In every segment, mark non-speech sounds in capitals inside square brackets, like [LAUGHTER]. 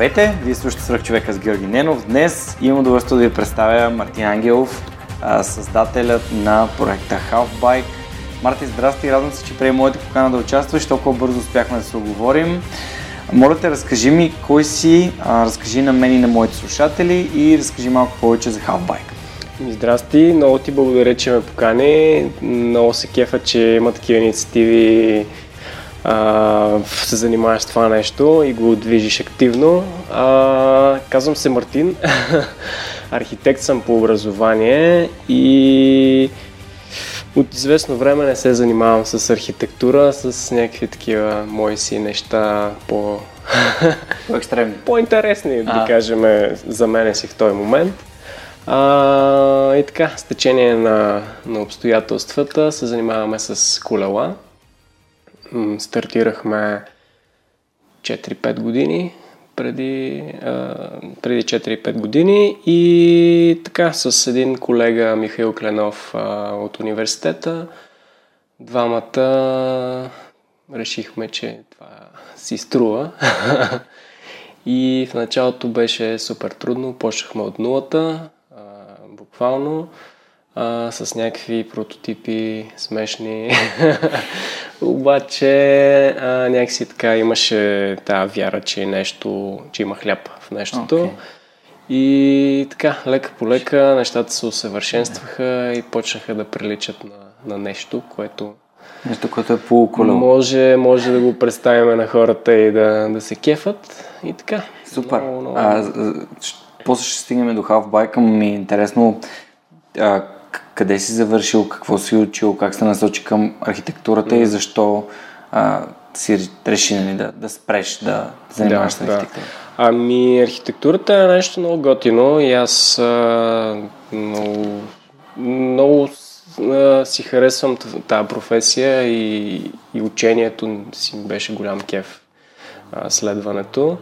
Здравейте, вие слушате Свърх човека с Георги Ненов. Днес имам удоволствие да ви представя Мартин Ангелов, създателят на проекта Halfbike. Марти, здрасти, радвам се, че приема моята покана да участваш, толкова бързо успяхме да се оговорим. Моля те, разкажи ми кой си, разкажи на мен и на моите слушатели и разкажи малко повече за Halfbike. Здрасти, много ти благодаря, че ме покани. Много се кефа, че има такива инициативи а, се занимаваш с това нещо и го движиш активно. А, казвам се Мартин, [LAUGHS] архитект съм по образование и от известно време не се занимавам с архитектура, с някакви такива мои си неща по... [LAUGHS] По-екстремни. По-интересни, да кажем, за мен си в този момент. А, и така, с течение на, на обстоятелствата се занимаваме с колела стартирахме 4-5 години, преди, а, преди 4-5 години и така с един колега Михаил Кленов а, от университета. Двамата решихме, че това си струва. [LAUGHS] И в началото беше супер трудно, почнахме от нулата, а, буквално а, с някакви прототипи смешни. [LAUGHS] Обаче а, някакси така имаше тази вяра, че нещо, че има хляб в нещото. Okay. И така, лека по лека нещата се усъвършенстваха и почнаха да приличат на, на нещо, което Нещо, което е полуколело. Може, може да го представим на хората и да, да се кефат и така. Супер. Много, много... А, после ще стигнем до Halfbike, ми е интересно а, къде си завършил, какво си учил, как се насочи към архитектурата mm. и защо а, си реши нали, да, да спреш да занимаваш да, с архитектура? Да. Ами, архитектурата е нещо много готино и аз а, много, много а, си харесвам тази професия и, и учението си беше голям кеф а, следването.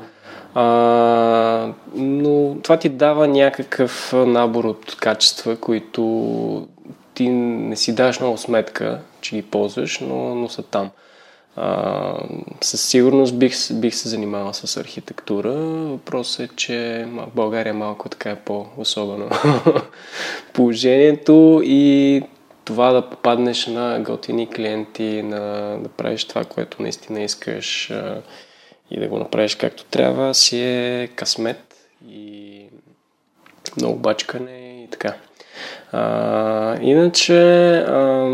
А, но това ти дава някакъв набор от качества, които ти не си даш много сметка, че ги ползваш, но, но са там. А, със сигурност бих, бих се занимавал с архитектура. Въпросът е, че България малко така е по-особено [LAUGHS] положението и това да попаднеш на готини клиенти, на, да правиш това, което наистина искаш а, и да го направиш както трябва, си е късмет и много бачкане и така. А, иначе, а,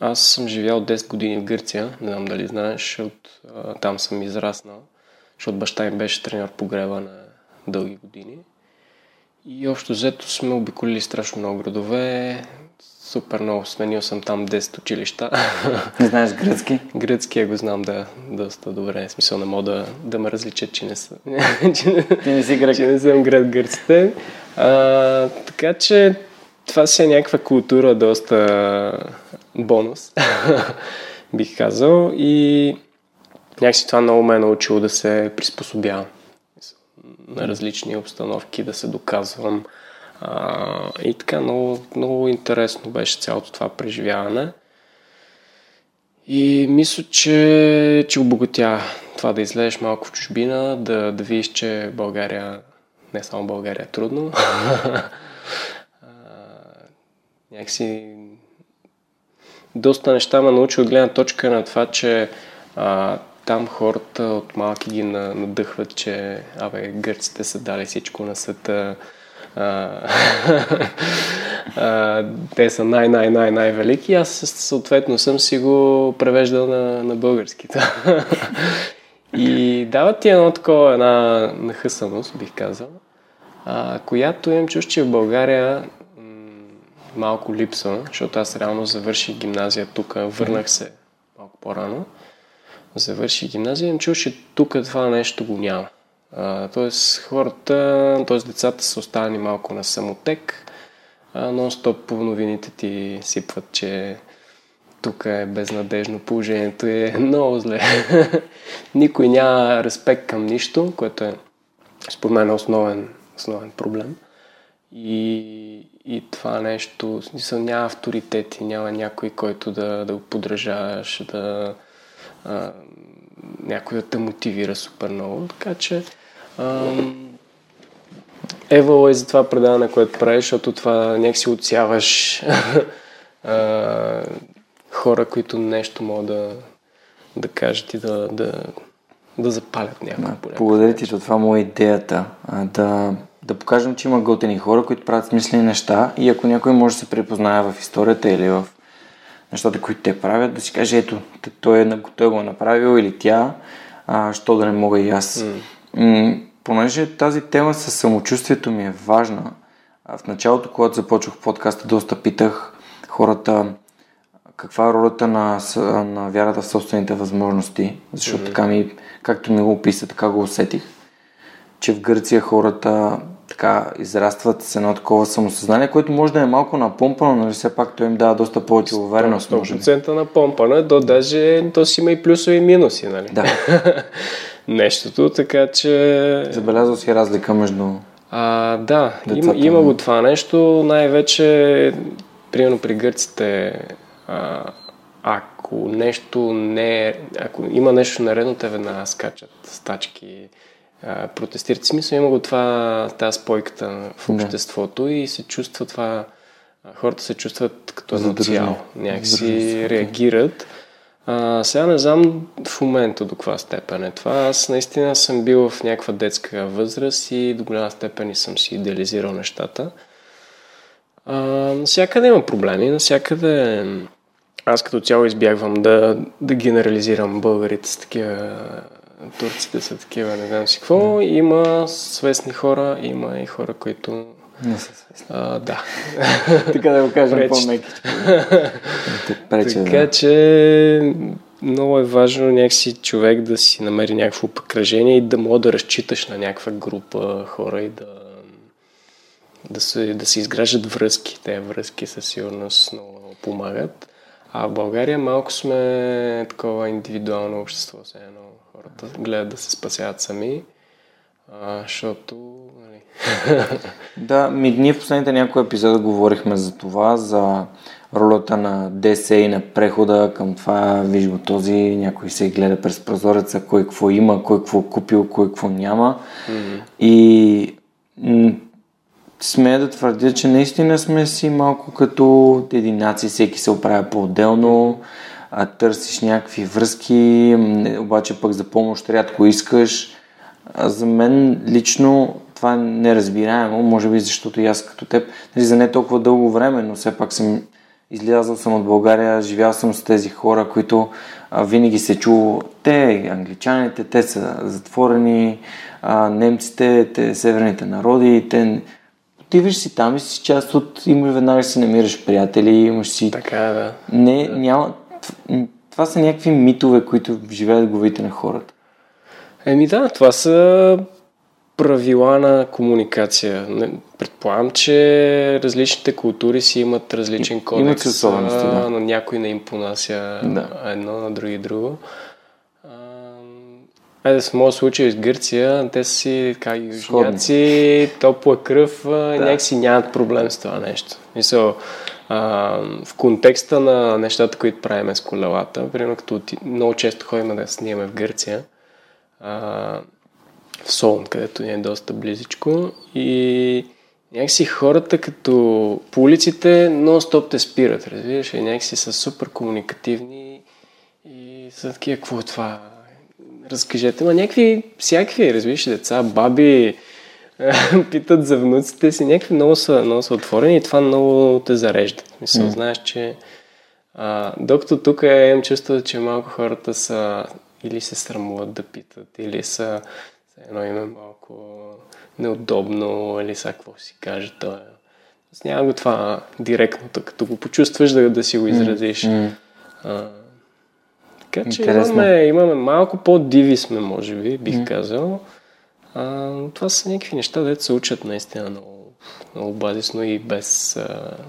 аз съм живял 10 години в Гърция, не знам дали знаеш, от, а, там съм израснал, защото баща ми беше тренер по греба на дълги години. И общо взето сме обиколили страшно много градове, супер много. Сменил съм там 10 училища. [LAUGHS] Не знаеш гръцки? Гръцки го знам да доста добре. В смисъл не мога да, да ме различат, че не, са, [LAUGHS] че, Ти не си грък. че не съм град гърците. А, така че това си е някаква култура, доста бонус, [LAUGHS] бих казал. И някакси това много ме е научило да се приспособявам на различни обстановки, да се доказвам а, и така, много, много интересно беше цялото това преживяване. И мисля, че, че обогатя това да излезеш малко в чужбина, да, да видиш, че България, не само България е трудно. [LAUGHS] някакси доста неща ме научи от гледна точка на това, че а, там хората от малки ги надъхват, че абе, гърците са дали всичко на света, [LAUGHS] те са най-най-най-най-велики. Аз съответно съм си го превеждал на, на български. [LAUGHS] и дават ти едно такова, една нахъсаност, бих казал, а, която имам чуш, че в България малко липсва, защото аз реално завърших гимназия тук, върнах се малко по-рано, завърших гимназия, имам чуш, че тук това нещо го няма А, тоест хората, т.е. децата са останали малко на самотек, нон-стоп по новините ти сипват, че тук е безнадежно, положението е [LAUGHS] много зле. [LAUGHS] Никой няма респект към нищо, което е според мен основен, основен проблем. И, и това нещо, в смисъл няма авторитети, няма някой, който да, да го подражаваш, да а, някой да те мотивира супер много. Така че Евало е за това предаване, което правиш, защото това някакси отсяваш [LAUGHS] хора, които нещо могат да, да кажат и да, да, да запалят някакво. Да, благодаря ти, това му е идеята. Да, да покажем, че има готени хора, които правят смислени неща и ако някой може да се препознае в историята или в нещата, които те правят, да си каже, ето, той, е, той го е направил или тя, а, що да не мога и аз. Mm. Понеже тази тема с самочувствието ми е важна, в началото, когато започвах подкаста, доста питах хората каква е ролята на, на вярата в собствените възможности, защото mm-hmm. така ми, както ми го описа, така го усетих, че в Гърция хората така израстват с едно такова самосъзнание, което може да е малко напомпано, но все пак той им дава доста повече увереност. 100% напомпано, до даже то си има и плюсови и минуси, нали? Да. [LAUGHS] Нещото, така че... Забелязал си разлика между а, да, има, има го това нещо, най-вече, примерно при гърците, а, ако нещо не е, ако има нещо наредно, те веднага скачат стачки, протестират. Смисъл има го това, тази спойката в обществото да. и се чувства това, хората се чувстват като едно цяло, някакси реагират. А, сега не знам в момента до каква степен е това. Аз наистина съм бил в някаква детска възраст и до голяма степен и съм си идеализирал нещата. А, навсякъде има проблеми, навсякъде аз като цяло избягвам да, да генерализирам българите с такива турците са такива, не знам си какво. Да. Има свестни хора, има и хора, които... Не свестни. А, да. [LAUGHS] така да го кажем по-меки. [LAUGHS] така че много е важно някакси човек да си намери някакво покръжение и да мога да разчиташ на някаква група хора и да, да, се, да се изграждат връзки. Те връзки със сигурност много помагат. А в България малко сме такова индивидуално общество, все едно хората гледат да се спасяват сами, а, защото... Нали... [LAUGHS] да, ми, ние в последните някои епизода говорихме за това, за ролята на ДС и на прехода към това, виж го този, някой се гледа през прозореца, кой какво има, кой какво купил, кой какво няма. Mm-hmm. И м- смея да твърдя, че наистина сме си малко като единаци, всеки се оправя по-отделно, а, търсиш някакви връзки, обаче пък за помощ рядко искаш. За мен лично това е неразбираемо, може би защото и аз като теб, нали, за не толкова дълго време, но все пак съм излязъл съм от България, живял съм с тези хора, които а, винаги се чува, те, англичаните, те са затворени, а, немците, те, северните народи, те отиваш си там и си част от... Имаш веднага си намираш приятели, имаш си... Така, да. Не, няма... Това са някакви митове, които живеят в главите на хората. Еми да, това са правила на комуникация. Предполагам, че различните култури си имат различен кодекс. Имат да. На някой не им понася да. едно, на други друго. Айде в моят случай с Гърция, те са си така южняци, топла кръв, да. някакси нямат проблем с това нещо. Мисъл, а, в контекста на нещата, които правиме с колелата, примерно като много често ходим да снимаме в Гърция, а, в Солн, където ни е доста близичко и някакси хората като по улиците нон-стоп те спират, разбираш, и някакси са супер комуникативни и са такива, какво е това? разкажете, ма някакви всякакви, разбираш, деца, баби, [LAUGHS] питат за внуците си, някакви много са, много са отворени и това много те зарежда. Мисля, mm. знаеш, че а, докато тук е, имам чувство, че малко хората са или се срамуват да питат, или са едно име малко неудобно, или са какво си каже той. Аз няма го това директно, като го почувстваш да, да си го изразиш. Mm. А, така че имаме, имаме малко по-диви сме, може би, бих mm. казал. А, това са някакви неща, дето се учат наистина много, много базисно и без,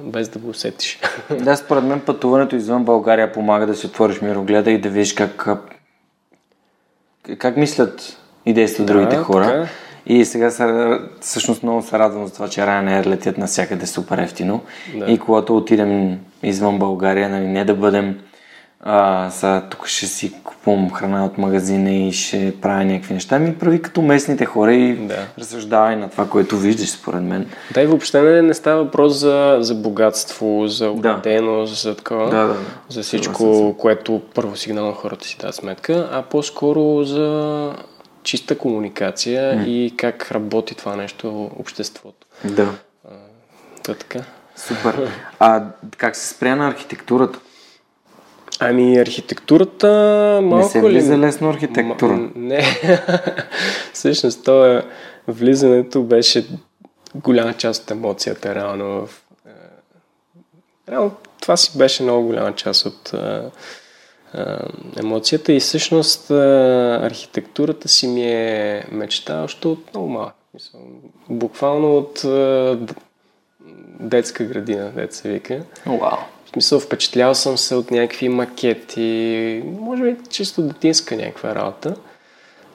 без да го усетиш. Да, според мен пътуването извън България помага да си отвориш мирогледа и да видиш как, как мислят и действат да, другите хора. Така. И сега са, всъщност много се радвам за това, че Ryanair летят навсякъде супер ефтино. Да. И когато отидем извън България, нали, не да бъдем а, сега тук ще си купувам храна от магазина и ще правя някакви неща. Ми прави като местните хора и да. разсъждавай на това, което виждаш, според мен. Да, и въобще не, не става въпрос за, за богатство, за уреденост, да. за такова, да, да, за всичко, което първо сигнално хората си дадат сметка, а по-скоро за чиста комуникация mm. и как работи това нещо обществото. Да. А, така. Супер. А как се спря на архитектурата? Ами архитектурата малко Не се влиза ли... лесно архитектура? М- не. [LAUGHS] Всъщност това влизането беше голяма част от емоцията реално. В... Е, реално това си беше много голяма част от а, е, а, е, емоцията и всъщност а, архитектурата си ми е мечта още от много малък. Буквално от детска градина, деца вика. Wow смисъл, впечатлял съм се от някакви макети, може би чисто детинска някаква работа,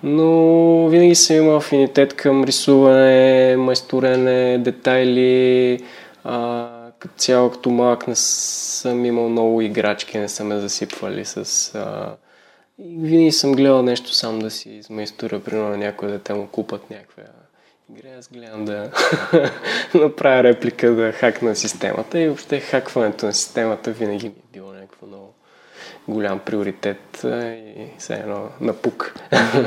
но винаги съм имал афинитет към рисуване, майсторене, детайли, а, като цяло като малък не съм имал много играчки, не са ме засипвали с... А, винаги съм гледал нещо сам да си измайстора, примерно някой дете му купат някаква игра, аз гледам да [LAUGHS] направя реплика да хакна системата и въобще хакването на системата винаги ми е било някакво много голям приоритет и все едно напук.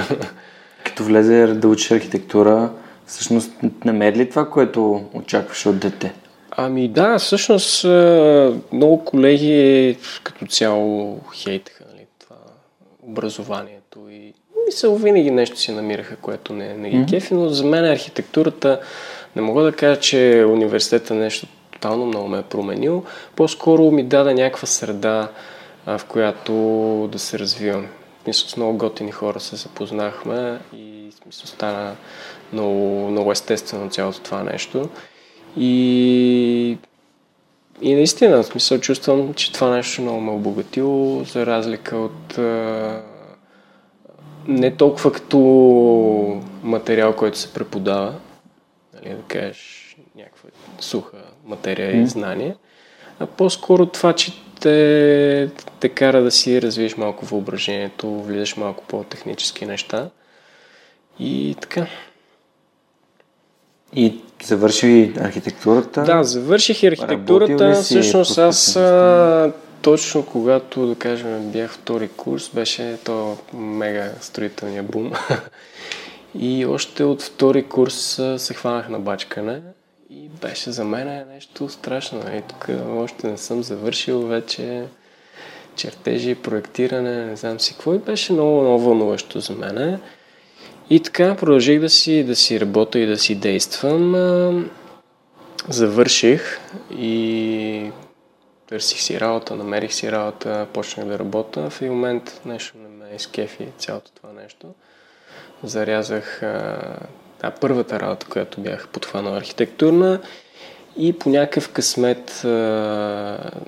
[LAUGHS] Като влезе да учиш архитектура, всъщност намери ли това, което очакваш от дете? Ами да, всъщност много колеги като цяло хейтаха нали, това образованието и мисъл, винаги нещо си намираха, което не, не ги mm-hmm. кефи, но за мен архитектурата, не мога да кажа, че университета нещо тотално много ме е променил. По-скоро ми даде някаква среда, в която да се развивам. Мисля, с много готини хора се запознахме и смисъл стана много, много естествено цялото това нещо. И, и наистина, в смисъл чувствам, че това нещо много ме е обогатило, за разлика от не толкова като материал, който се преподава, нали, да кажеш някаква суха материя mm. и знание, а по-скоро това, че те, те кара да си развиеш малко въображението, влизаш малко по-технически неща и така. И завърши архитектурата? Да, завърших и архитектурата. Всъщност аз точно когато, да кажем, бях втори курс, беше то мега строителния бум. [LAUGHS] и още от втори курс се хванах на бачкане и беше за мен нещо страшно. И тук още не съм завършил вече чертежи, проектиране, не знам си какво. И беше много, много вълнуващо за мен. И така продължих да си, да си работя и да си действам. Завърших и търсих си работа, намерих си работа, почнах да работя. В един момент нещо не ме изкефи цялото това нещо. Зарязах а, първата работа, която бях подхванал архитектурна и по някакъв късмет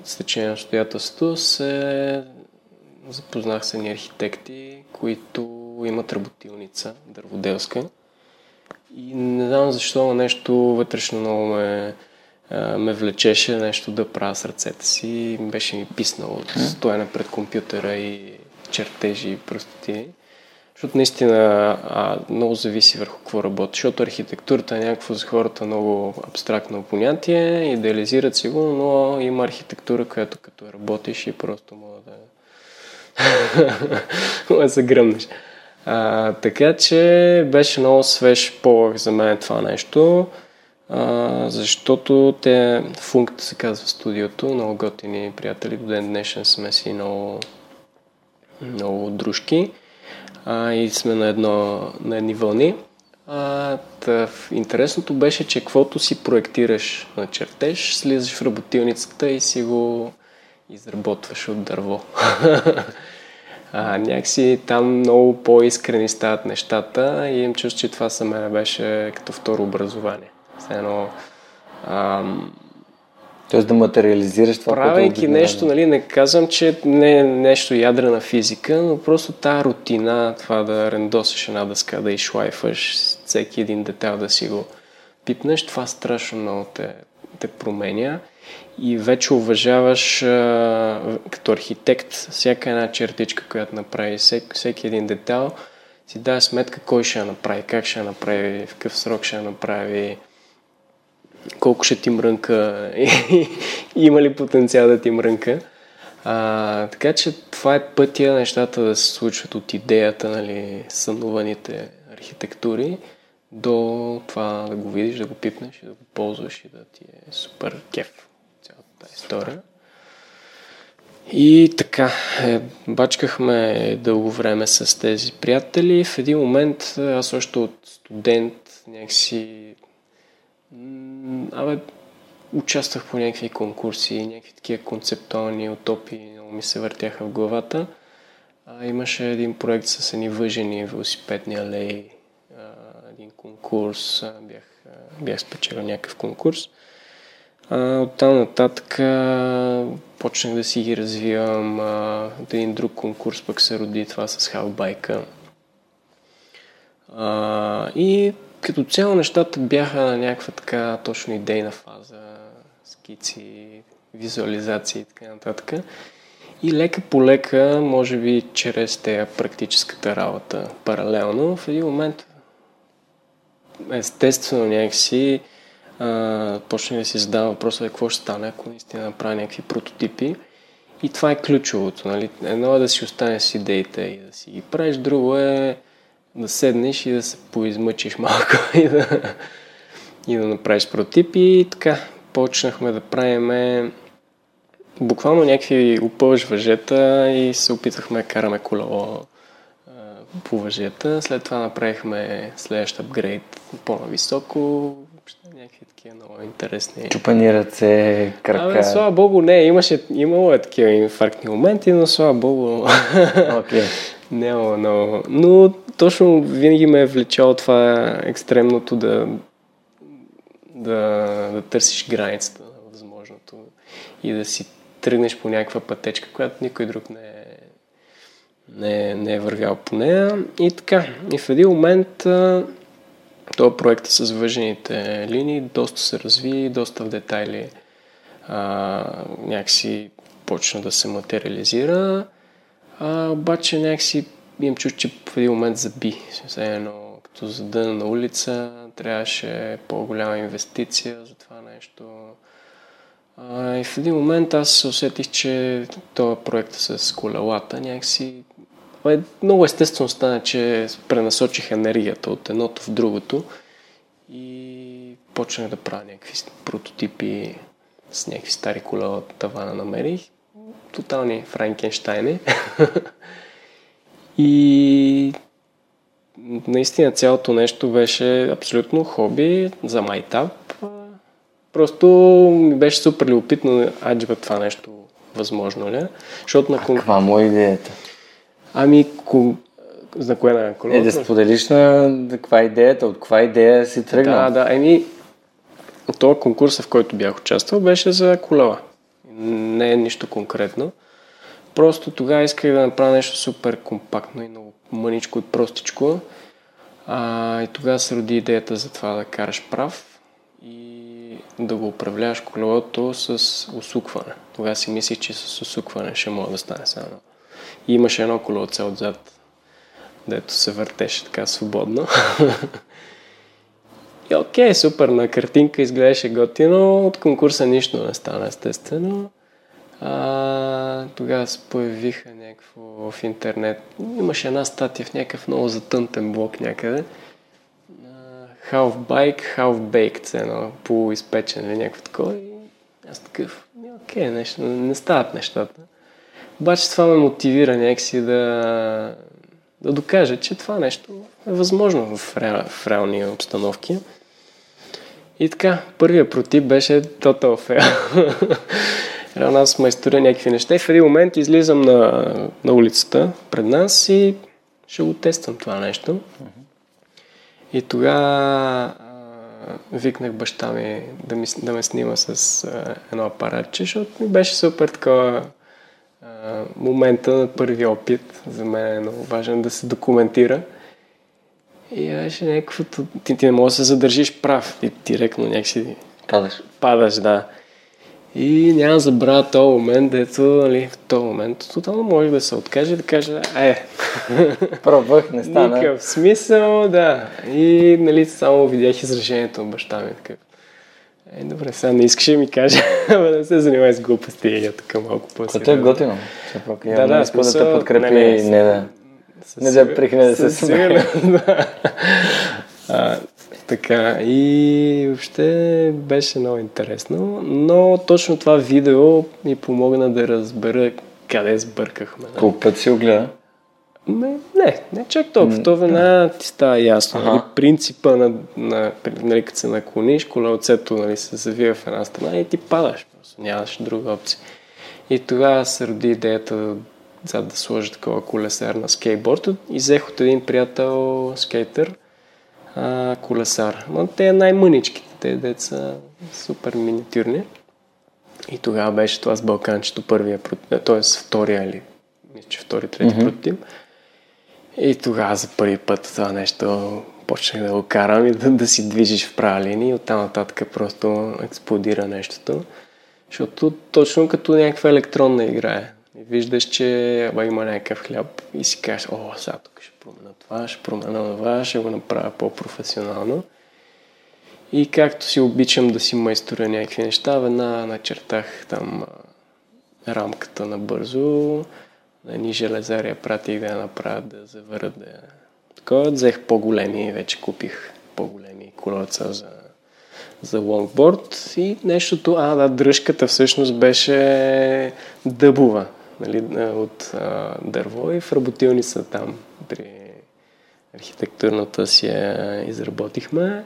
с течение на обстоятелството се запознах с едни архитекти, които имат работилница дърводелска. И не знам защо нещо вътрешно много ме ме влечеше нещо да правя с ръцете си. Беше ми писнало от стояне пред компютъра и чертежи и простоти. Защото наистина а, много зависи върху какво работи. Защото архитектурата е някакво за хората много абстрактно понятие, идеализират си го, но има архитектура, която като работиш и просто мога да, [LAUGHS] да се гръмнеш. А, така че беше много свеж полъх за мен това нещо защото те, функт се казва студиото, много готини приятели, до ден днешен сме си много, много дружки а, и сме на, едно, на едни вълни. А, тъв, интересното беше, че каквото си проектираш на чертеж, слизаш в работилницата и си го изработваш от дърво. [LAUGHS] А, някакси там много по-искрени стават нещата и им чувство, че това за мен беше като второ образование. Все едно, ам, Тоест да материализираш това, Правейки което нещо, нали, не казвам, че не е нещо ядрена физика, но просто тази рутина, това да рендосиш една дъска, да изшлайфаш всеки един детайл, да си го пипнеш, това страшно много те, те променя. И вече уважаваш а, като архитект всяка една чертичка, която направи, всеки, всеки един детайл, си дай сметка кой ще я направи, как ще я направи, в какъв срок ще я направи, колко ще ти мрънка [LAUGHS] и има ли потенциал да ти мрънка. А, така че това е пътя нещата да се случват от идеята, нали, сънуваните архитектури до това да го видиш, да го пипнеш и да го ползваш и да ти е супер кеф цялата тази история. И така, е, бачкахме дълго време с тези приятели. В един момент аз още от студент някакси абе, участвах по някакви конкурси, някакви такива концептуални утопии, много ми се въртяха в главата. А, имаше един проект с едни въжени велосипедни алеи, а, един конкурс, а, бях, а, бях спечелил някакъв конкурс. А, оттам нататък а, почнах да си ги развивам. А, от един друг конкурс пък се роди това с халбайка. А, и като цяло нещата бяха на някаква така точно идейна фаза, скици, визуализации и така нататък. И лека по лека, може би чрез тея практическата работа паралелно, в един момент естествено някакси а, почне да си задава въпроса какво ще стане, ако наистина направя някакви прототипи. И това е ключовото. Нали? Едно е да си останеш с идеите и да си ги правиш, друго е да седнеш и да се поизмъчиш малко [LAUGHS] и да, и да направиш прототип. И така, почнахме да правиме буквално някакви опълж въжета и се опитахме да караме колело по въжета. След това направихме следващ апгрейд по-нависоко. Някакви такива много интересни. Чупани ръце, крака. Абе, слава богу, не, имаше, имало е такива инфарктни моменти, но слава богу. Okay. [LAUGHS] Няма много. Но точно винаги ме е влечало това екстремното да, да, да търсиш границата на възможното и да си тръгнеш по някаква пътечка, която никой друг не е, не, не е вървял по нея. И така, и в един момент този проект с въжените линии доста се разви, доста в детайли а, някакси почна да се материализира. А, обаче някакси имам чуш, че в един момент заби. Все като задъна на улица, трябваше по-голяма инвестиция за това нещо. А, и в един момент аз усетих, че този проект с колелата някакси много естествено стана, че пренасочих енергията от едното в другото и почнах да правя някакви прототипи с някакви стари колела тавана намерих. Тотални Франкенштайни. [LAUGHS] и наистина цялото нещо беше абсолютно хоби за майтап. Просто ми беше супер любопитно аджба това нещо възможно ли. Защото на... Каква му е идеята? Ами, ко... за кое на колелото? Е, да споделиш на каква е идеята, от каква идея си тръгнал. Да, да, еми, този конкурс, в който бях участвал, беше за колела. Не е нищо конкретно. Просто тогава исках да направя нещо супер компактно и много мъничко и простичко. А, и тогава се роди идеята за това да караш прав и да го управляваш колелото с усукване. Тогава си мислих, че с усукване ще мога да стане само. И имаше едно колелце отзад, дето се въртеше така свободно. [LAUGHS] и окей, супер, на картинка изглеждаше готино, от конкурса нищо не стана, естествено. А, тогава се появиха някакво в интернет. Имаше една статия в някакъв много затънтен блок някъде. Half bike, half baked, едно полуизпечен или някакво такова. И аз такъв, окей, нещо, не стават нещата. Обаче това ме мотивира някакси да, да докажа, че това нещо е възможно в, реал, в реални обстановки. И така, първият протип беше Total Fail. Реално аз майсторя някакви неща и в един момент излизам на, на улицата пред нас и ще го тествам това нещо. И тогава викнах баща ми да, ми да ме снима с а, едно апаратче, защото ми беше супер такова момента на първи опит. За мен е много важен да се документира. И беше някакво... Ти, ти не можеш да се задържиш прав. И директно някакси Падаш. падаш, да. И няма да забравя този момент, дето, нали, в този момент тотално може да се откаже и да каже, е, Пробвах, не стана. никакъв смисъл, да. И, нали, само видях изражението на баща ми, такъв. Е, добре, сега не искаш да ми каже, [LAUGHS] ама да се занимай с глупости е така малко по Което е готино. Все пак, Да, да, иска да те смисъл, подкрепи, не, не, не да... Не да прихне да се смее. [LAUGHS] А, така, и въобще беше много интересно, но точно това видео ми помогна да разбера къде сбъркахме. нали? Колко път си го гледа? Не, не, не чак толкова. То веднага ти става ясно. Аха. Нали, принципа на, на нали, като се наклониш, колелцето нали, се завива в една страна и ти падаш. Просто нямаш друга опция. И тогава се роди идеята зад да сложа такова колесар на скейтборд и взех от един приятел скейтър а, колесар. Но те най-мъничките, те деца супер миниатюрни. И тогава беше това с Балканчето първия, т.е. втория или мисля, че втори, трети mm-hmm. прототип. И тогава за първи път това нещо почнах да го карам и да, да си движиш в права линия и оттам нататък просто експлодира нещото. Защото точно като някаква електронна игра е. И виждаш, че аба, има някакъв хляб и си кажеш, о, сега тук ще променя това, ще променя това, ще го направя по-професионално. И както си обичам да си майсторя някакви неща, веднага начертах там рамката набързо, на едни железари я пратих да я направят, да завърят, да. Такова, взех по-големи, вече купих по-големи колеца за, за лонгборд и нещото, а да, дръжката всъщност беше дъбова, нали, от а, дърво и в работилница там при архитектурната си я изработихме.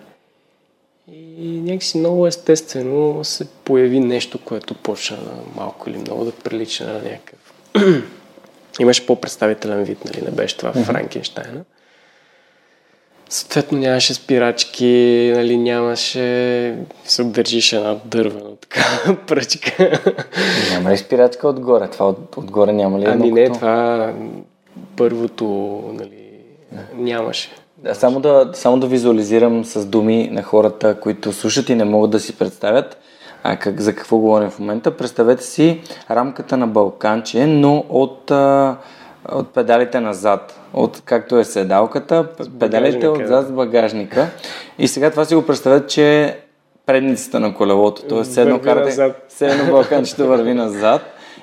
И някакси много естествено се появи нещо, което почна малко или много да прилича на някакъв. [CLEARS THROAT] Имаше по-представителен вид, нали? Не беше това Франкенштайна. Съответно нямаше спирачки, нали, нямаше... се държиш една дървена така [LAUGHS] пръчка. Няма ли спирачка отгоре? Това от, отгоре няма ли Ами не, като- това първото, нали, нямаше. Да, само, да, само да визуализирам с думи на хората, които слушат и не могат да си представят а, как, за какво говорим в момента. Представете си рамката на балканче, но от, а, от педалите назад. От, както е седалката, педалите отзад с багажника. И сега това си го представете, че предницата на колелото. Тоест, все едно Върви карате, назад. все едно балканчето върви назад.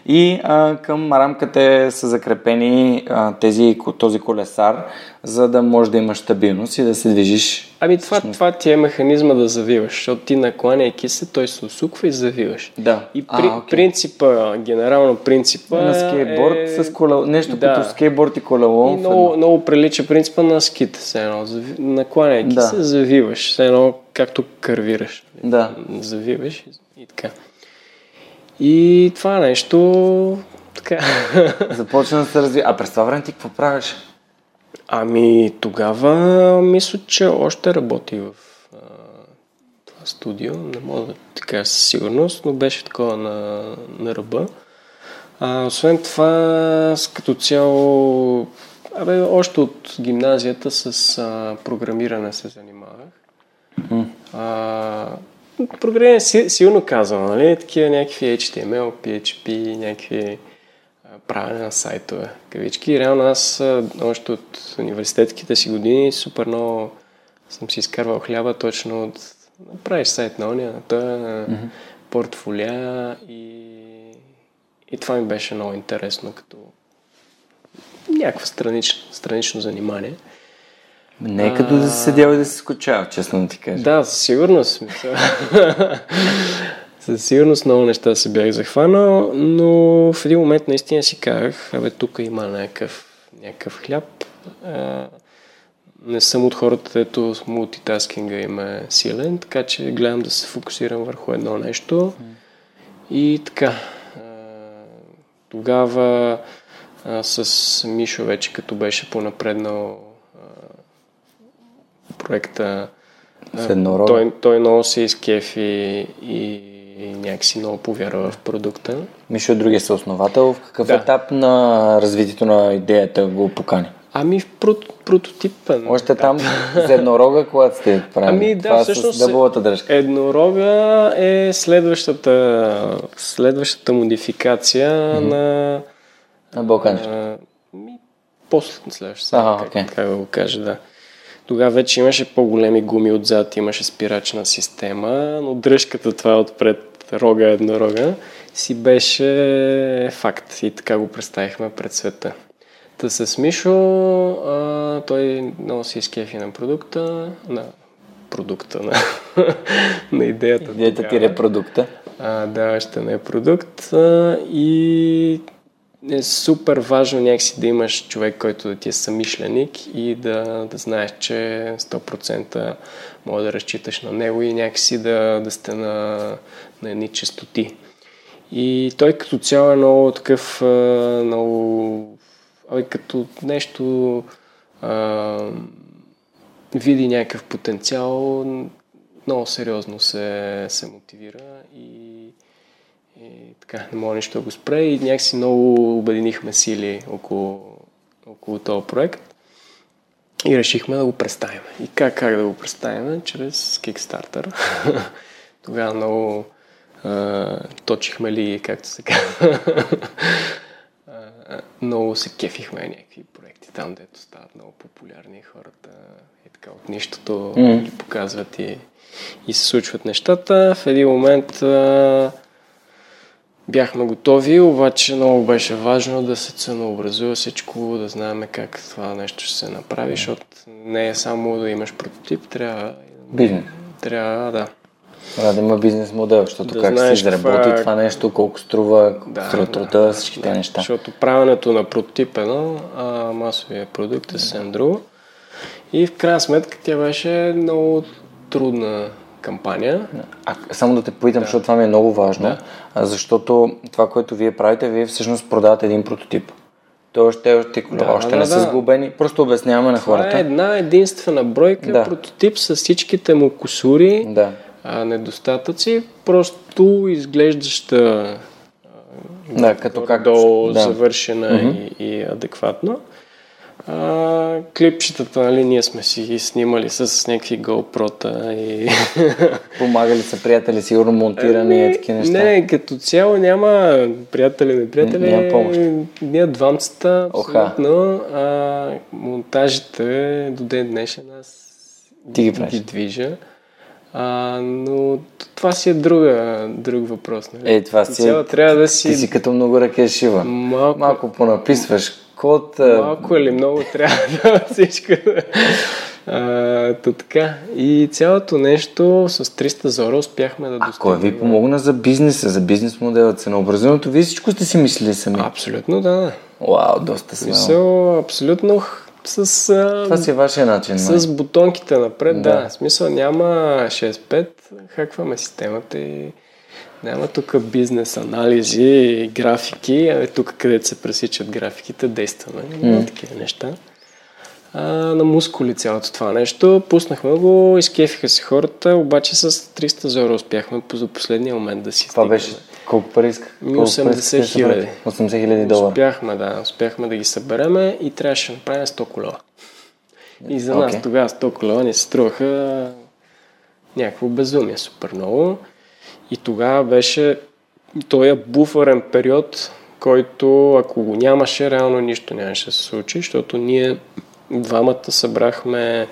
И а, към рамката са закрепени а, тези, този колесар, за да може да имаш стабилност и да се движиш. Ами това, това ти е механизма да завиваш, защото ти накланяйки се, той се усуква и завиваш. Да. И А, при, окей. принципа, генерално принципа на скейтборд е... с колело. Нещо да. като скейтборд и колело. И много, много прилича принципа на скит, все едно. зави- Накланяйки Да. се, завиваш, все едно както кървираш. Да. Завиваш и така. И това нещо така. [LAUGHS] Започна да се развива. А през това време ти какво правиш? Ами тогава мисля, че още работи в а, това студио. Не мога да ти кажа със сигурност, но беше такова на, на ръба. А, освен това, като цяло, абе, още от гимназията с а, програмиране се занимавах. А, програмиране си, силно казвам, нали? Такива някакви HTML, PHP, някакви правене на сайтове, кавички. Реално аз още от университетските си години супер много съм си изкарвал хляба точно от направиш сайт на ония, на този, на портфолия и, и това ми беше много интересно като някакво странично, странично занимание. Не е като да си седял и да си скучал, честно да ти кажа. Да, със сигурност. със сигурност много неща се бях захванал, но в един момент наистина си казах, абе тук има някакъв, някакъв хляб. А, не съм от хората, дето с мултитаскинга им е силен, така че гледам да се фокусирам върху едно нещо. И така, Тогава а, с Мишо вече като беше по-напреднал а, проекта, С еднорога. той, той много се изкефи и, и някакси много повярва в продукта. Мишо е другия съосновател. В какъв Да. етап на развитието на идеята го покани? Ами в прот, прототипа. Още там за еднорога, когато сте правили. Ами да, Това всъщност с дъбовата дръжка. Еднорога е следващата, следващата модификация mm-hmm. на... На ми, после следващата, Ага, как, окей. как да го кажа, да. Тогава вече имаше по-големи гуми отзад, имаше спирачна система, но дръжката това отпред рога еднорога си беше факт и така го представихме пред света. Та с Мишо, а, той много си изкефи на продукта, на продукта, на, [LAUGHS] на идеята. Идеята ти е продукта. А, да, още не е продукт. А, и е супер важно някакси да имаш човек, който да ти е самишленик и да, да знаеш, че 100% може да разчиташ на него и някакси да, да сте на, на едни чистоти. И той като цяло е много такъв, много, абе, като нещо а, види някакъв потенциал, много сериозно се, се мотивира и, и така, не мога нищо да го спре и някакси много обединихме сили около, около този проект и решихме да го представим. И как, как да го представим? Чрез Kickstarter. [LAUGHS] Тогава много а, точихме ли, както се казва. [LAUGHS] Много се кефихме някакви проекти там, дето стават много популярни хората и така от нищото ги показват и, и се случват нещата. В един момент а, бяхме готови, обаче много беше важно да се ценообразува всичко, да знаем как това нещо ще се направи, защото не е само да имаш прототип, трябва, Бизнес. трябва да. Трябва да има бизнес модел, защото Да как се изработи каква- това нещо, колко струва, Да, струва труда, всички тези неща. Защото правенето на прототип е едно, а масовия продукт е съвсем друго. И в крайна сметка тя беше много трудна кампания. А, само да те попитам, защото това ми е много важно, Да. защото това, което вие правите, вие всъщност продавате един прототип. Той още, още, Да, още да, не са да. сглобени, просто обясняваме на Това хората. е една единствена бройка, Да. прототип с всичките му косури, Да. а, недостатъци, просто изглеждаща Да, като как... долу Да. завършена и, и адекватно. А, клипчетата, нали, ние сме си снимали с някакви GoPro-та и... [LAUGHS] Помагали са приятели, сигурно монтиране и такива неща. Ами, Не, като цяло няма приятели, не приятели. Няма помощ. Ние двамцата, абсолютно. А, монтажите до ден днешен аз Ти ги ги движа. А, но това си е друга, друг въпрос. Нали? Е, това си е- трябва да си, Ти си като много ръке шива. малко, Малко понаписваш код. а, малко или много трябва [LAUGHS] да всичко. А, то така. И цялото нещо с 300 зора успяхме да А достигнем. кой ви помогна за бизнеса, за бизнес модела, ценообразуването? Вие всичко сте си мислили сами. Абсолютно, да. да. Вау, доста смело. Смисъл, абсолютно с, а, Това си е вашия начин. май. с бутонките напред, да. Да. да. Смисъл няма 6-5, хакваме системата и няма тук бизнес анализи, графики, а тук където се пресичат графиките, действаме. Няма такива неща. А, на мускули цялото това нещо. Пуснахме го, изкефиха се хората, обаче с 300 зора успяхме за последния момент да си Това стигнем. беше колко пари иска? Ми, Колко 80 пари искате да хиляди. съберете? 80 хиляди долара. Успяхме, да. Успяхме да ги събереме и трябваше да направим 100 колела. И за нас Окей. тогава 100 колела ни се струваха някакво безумие, супер много. И тогава беше този буферен период, който ако го нямаше, реално нищо нямаше да се случи, защото ние двамата събрахме,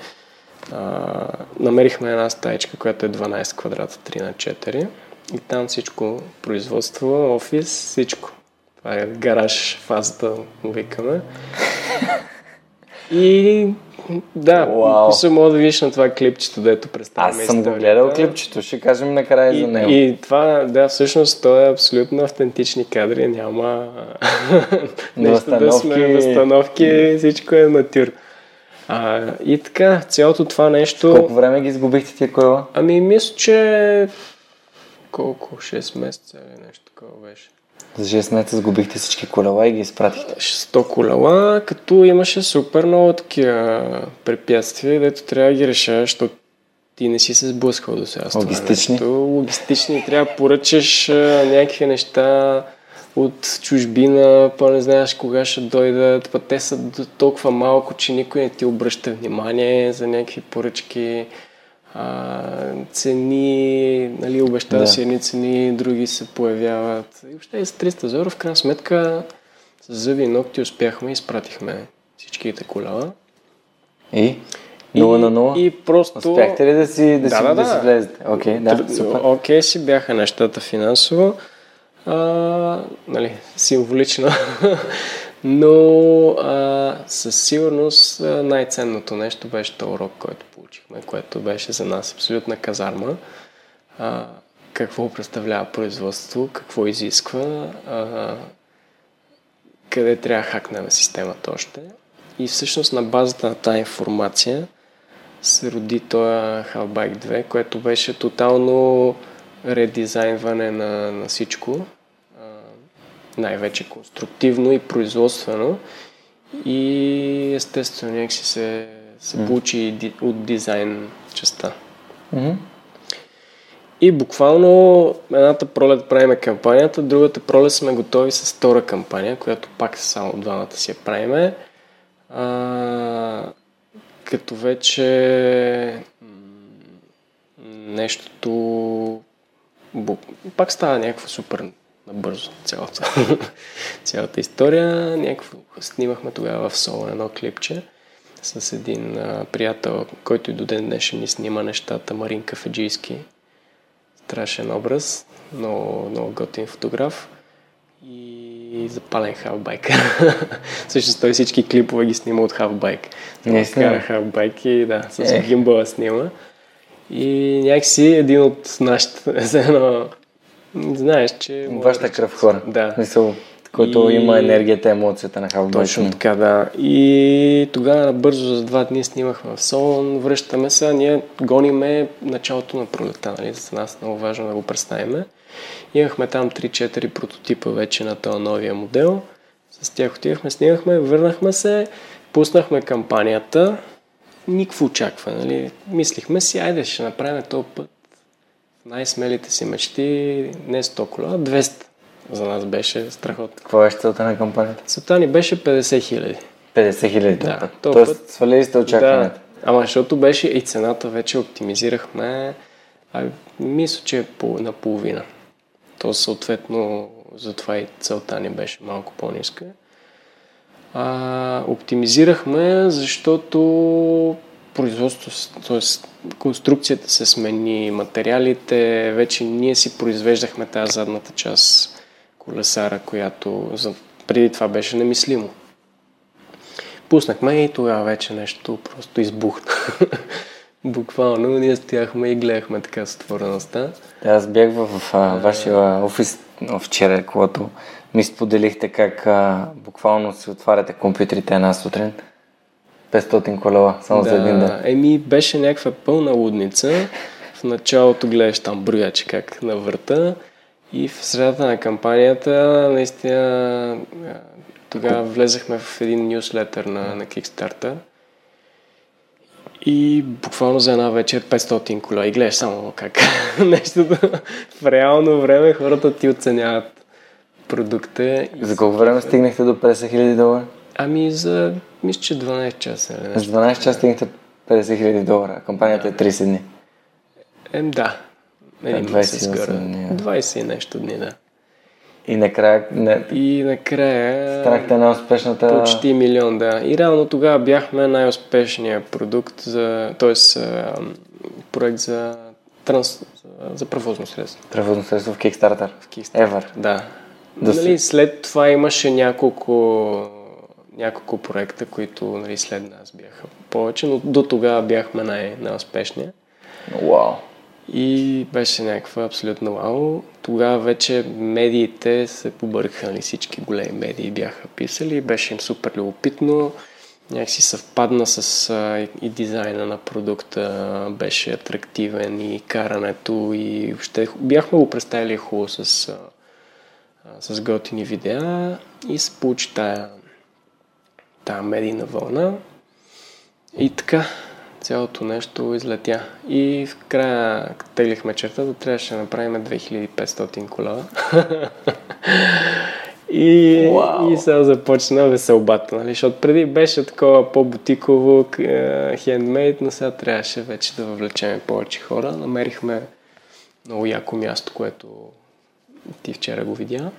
а, намерихме една стаечка, която е 12 квадрата, 3 на 4 и там всичко, производство, офис, всичко. Това е гараж фазата, викаме. И да, Уау. мисля, мога да видиш на това клипчето, дето представяме Аз съм го историята. гледал клипчето, ще кажем накрая за него. И, и това, да, всъщност, то е абсолютно автентични кадри, няма [LAUGHS] нещо да сме възстановки, всичко е натюр. А, и така, цялото това нещо... Колко време ги изгубихте тия колела? Ами, мисля, че колко? 6 месеца или. За 6 месеца сгубихте всички колела и ги изпратихте. 100 колела, като имаше супер много такива препятствия, дето трябва да ги решаваш, защото ти не си се сблъскал до сега. Логистични? Логистични. Трябва да поръчаш някакви неща от чужбина, па не знаеш кога ще дойдат, па те са толкова малко, че никой не ти обръща внимание за някакви поръчки. А, цени, нали, обещава да. си едни цени, други се появяват. И въобще и с 300 зора, в крайна сметка, с зъби и ногти успяхме и изпратихме всичките колела. И? 0 на 0? И просто... Успяхте ли да си, да, да, си, да, да, да. си влезете? Окей, okay, да, супер. Окей okay, си бяха нещата финансово. А, нали, символично. [LAUGHS] Но а, със сигурност най-ценното нещо беше този урок, който получихме, което беше за нас абсолютна казарма. А, какво представлява производство, какво изисква, а, къде трябва да хакнем системата още. И всъщност на базата на тази информация се роди този Halbike 2, което беше тотално редизайнване на, на всичко. Най-вече конструктивно и производствено. И естествено някакси се, се mm. получи от дизайн частта. Mm-hmm. И буквално едната пролет правиме кампанията, другата пролет сме готови с втора кампания, която пак само двамата си я правиме. А, като вече нещото пак става някакво супер набързо цялата, [LAUGHS] цялата история. Някакво снимахме тогава в Соло едно клипче с един а, приятел, който и до ден днешен ни снима нещата, Марин Кафеджийски. Страшен образ, много, много готин фотограф и запален хавбайк. [LAUGHS] Всъщност той всички клипове ги снима от хавбайк. Не кара хавбайк и да, с е. гимбала снима. И някакси един от нашите, [LAUGHS] за едно, знаеш, че... Вашата кръв хора. Да. Мисъл, който и... има енергията, емоцията на хавбайк. Точно така, да. И тогава бързо за два дни снимахме в Солон, връщаме се, ние гониме началото на пролета, нали? За нас е много важно да го представим. Имахме там 3-4 прототипа вече на този новия модел. С тях отивахме, снимахме, върнахме се, пуснахме кампанията. Никакво очакване, нали? Мислихме си, айде ще направим този път най-смелите си мечти, не 100 кола, 200. За нас беше страхотно. Какво е целта на кампанията? Целта ни беше 50 хиляди. 50 хиляди да, Тоест, път... свалили сте очакването. Да. Ама защото беше и цената вече оптимизирахме, а, мисля, че е по, наполовина. То съответно затова и целта ни беше малко по-ниска. А, оптимизирахме, защото производство, т.е. конструкцията се смени, материалите, вече ние си произвеждахме тази задната част колесара, която за, преди това беше немислимо. Пуснахме и тогава вече нещо просто избухна. [LAUGHS] Буквално ние стояхме и гледахме така с. Аз бях в, в а, вашия офис вчера, когато ми споделихте как а, буквално си отваряте компютрите една сутрин. 500 колела, само да, за един ден. Еми, беше някаква пълна лудница. В началото гледаш там брояче как на върта и в средата на кампанията наистина тогава влезахме в един нюслетър на, на Kickstarter и буквално за една вечер 500 кола и гледаш само как [LAUGHS] нещо в реално време хората ти оценяват продукта. За колко време стигнахте до 50 000 долара? Ами за, мисля, че 12 часа. За 12 часа стигнахте 50 000 долара. Кампанията да. е 30 дни. Ем, да. Един 20, дни, да. 20 и нещо дни, да. И накрая... Не... И накрая... Станахте най-успешната... Почти милион, да. И реално тогава бяхме най-успешният продукт, за, т.е. проект за, транс, за превозно средство. Превозно средство в Kickstarter? В Kickstarter, Ever. да. да нали, след това имаше няколко, няколко проекта, които нали, след нас бяха повече, но до тогава бяхме най- най-успешния. Вау! И беше някаква абсолютно вау. Тогава вече медиите се побъркаха, нали, всички големи медии бяха писали, беше им супер любопитно. Някакси съвпадна с а, и дизайна на продукта, беше атрактивен и карането и въобще бяхме го представили хубаво с, а, с готини видеа и се получи тая, тая медийна вълна. И така, цялото нещо излетя. И в края теглихме чертата, трябваше да направим 2500 кола. [LAUGHS] И, wow. и сега започна веселбата, нали? защото преди беше такова по-бутиково, хендмейд, но сега трябваше вече да въвлечем повече хора. Намерихме много яко място, което ти вчера го видя.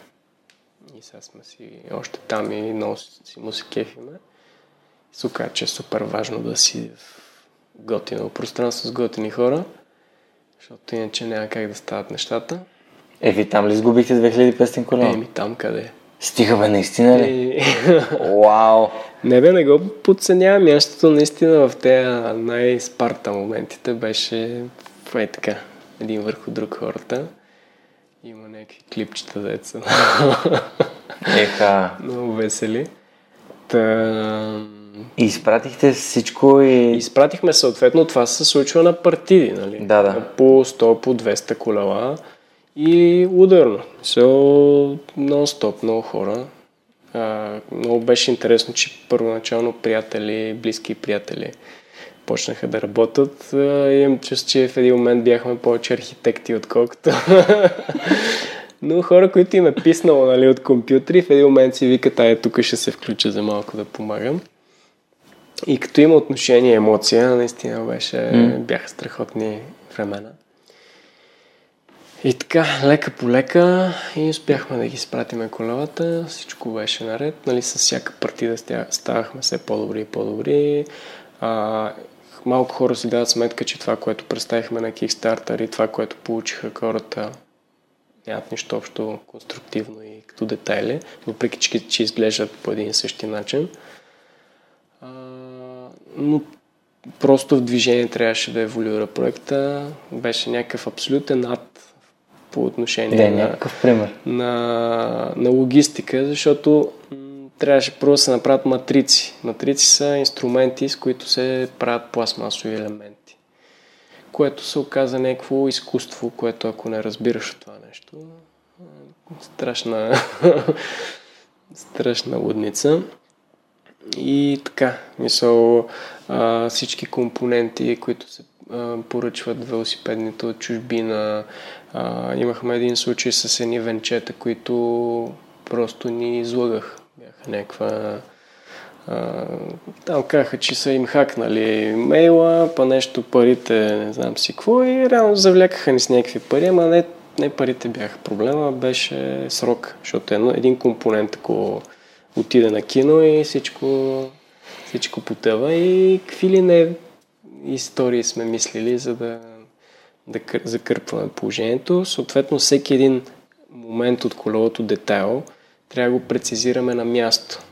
И сега сме си още там и много си му се кефиме. И че е супер важно да си в готино пространство с готини хора, защото иначе няма как да стават нещата. Е, ви там ли изгубихте 2500 колена? Еми, там къде? Стига бе, наистина ли? Вау! Не бе, не го подценявам. Мястото наистина в тези най-спарта моментите беше е така, един върху друг хората. Има някакви клипчета, деца. Еха. Много весели. Та... И изпратихте всичко и... Изпратихме съответно, това се случва на партиди, нали? Да, да. По 100, по 200 колела и ударно. Все нон-стоп, много хора. А, много беше интересно, че първоначално приятели, близки приятели почнаха да работят. Имам чувство, че в един момент бяхме повече архитекти, отколкото. [LAUGHS] Но хора, които им е писнало нали, от компютри, в един момент си викат, ай, тук ще се включа за малко да помагам. И като има отношение емоция, наистина беше, mm. бяха страхотни времена. И така, лека по лека и успяхме да ги спратиме колелата, всичко беше наред, нали, с всяка партида ставахме все по-добри и по-добри. А, малко хора си дават сметка, че това, което представихме на Kickstarter и това, което получиха хората, нямат нищо общо конструктивно и като детайли, въпреки че, че изглеждат по един и същи начин. А, но просто в движение трябваше да еволюира проекта. Беше някакъв абсолютен ад по отношение да, на, пример. На, на логистика, защото м- трябваше първо да се направят матрици. Матрици са инструменти, с които се правят пластмасови елементи. Което се оказа някакво изкуство, което ако не разбираш това нещо, страшна, [LAUGHS] страшна лудница. И така, мисъл, а, всички компоненти, които се а, поръчват велосипедните от чужбина. А, имахме един случай с едни венчета, които просто ни излагах. Някаква... А, там казаха, че са им хакнали мейла, па нещо парите, не знам си какво и реално завлякаха ни с някакви пари, ама не, не парите бяха проблема, беше срок, защото едно, един компонент, ако отиде на кино и всичко, всичко потъва и какви ли не истории сме мислили, за да, да закърпваме положението. Съответно, всеки един момент от колелото детайл трябва да го прецизираме на място.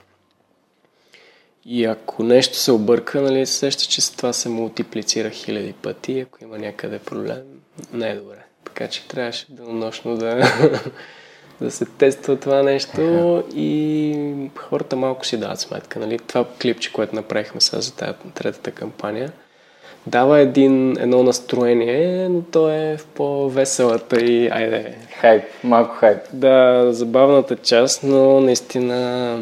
И ако нещо се обърка, нали, сеща, че това се мултиплицира хиляди пъти. Ако има някъде проблем, не е добре. Така че трябваше денонощно да, [LAUGHS] да се тества това нещо и хората малко си дават сметка. Нали? Това клипче, което направихме сега за тази третата кампания, дава един, едно настроение, но то е в по-веселата и айде. Хайп, малко хайп. Да, забавната част, но наистина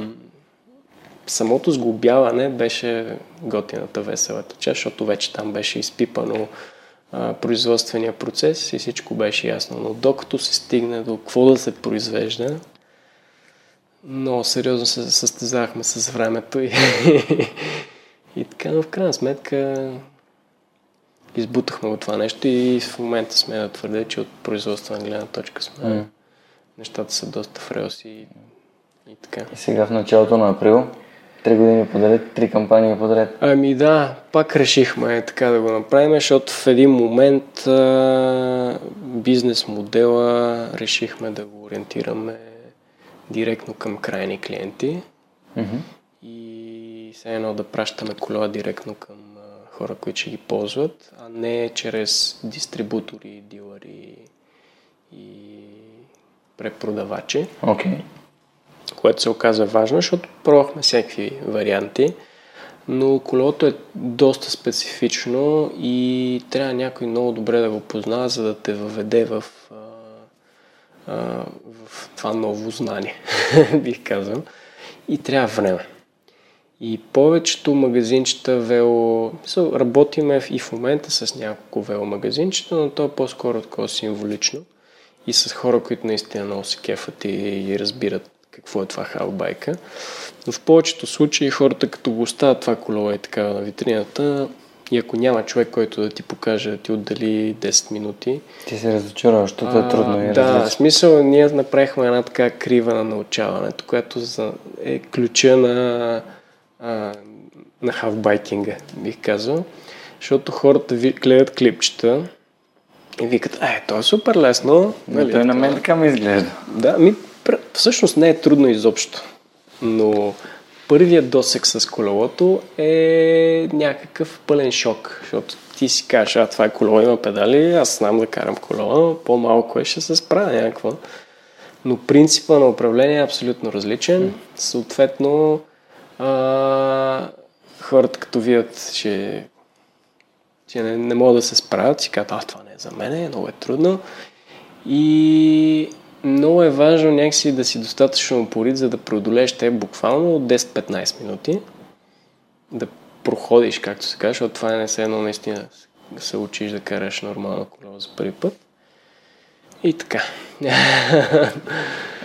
самото сглобяване беше готината веселата част, защото вече там беше изпипано а, производствения процес и всичко беше ясно. Но докато се стигне до какво да се произвежда, много сериозно се състезахме с времето и, [LAUGHS] и така, но в крайна сметка избутахме от това нещо и в момента сме да твърдя, че от производствена гледна точка сме. Mm. Нещата са доста в релси и, и така. И сега в началото на април Три години подред, три кампании подред. Ами да, пак решихме така да го направим, защото в един момент а, бизнес модела решихме да го ориентираме директно към крайни клиенти mm-hmm. и все едно да пращаме колела директно към хора, които ще ги ползват, а не чрез дистрибутори, дилъри и препродавачи. Okay което се оказа важно, защото пробвахме всякакви варианти, но колелото е доста специфично и трябва някой много добре да го познава, за да те въведе в, а, в това ново знание, [LAUGHS] бих казал. И трябва време. И повечето магазинчета вело... Работиме и в момента с няколко вело магазинчета, но то е по-скоро такова символично. И с хора, които наистина много се кефат и, и разбират какво е това халбайка. Но в повечето случаи хората като го оставят това колело и така на витрината, и ако няма човек, който да ти покаже, да ти отдели 10 минути. Ти се разочароваш, защото е трудно и Да, в смисъл ние направихме една така крива на научаването, която е ключа на, а, на хавбайкинга, бих казал. Защото хората ви, гледат клипчета и викат, е, то е супер лесно. Нали, той на мен така ми изглежда. Да, ми, всъщност не е трудно изобщо. Но първият досек с колелото е някакъв пълен шок, защото ти си кажеш, а това е колело, има педали, аз знам да карам колело, по-малко е, ще се справя някакво. Но принципа на управление е абсолютно различен. Съответно, а, хората като видят, че, че не, не могат да се справят, си казват, а това не е за мен, много е трудно. И много е важно някакси да си достатъчно упорит, за да преодолееш те буквално от 10-15 минути. Да проходиш, както се казва, защото това не се едно наистина да се учиш да караш нормално колело за първи път. И така. [LAUGHS]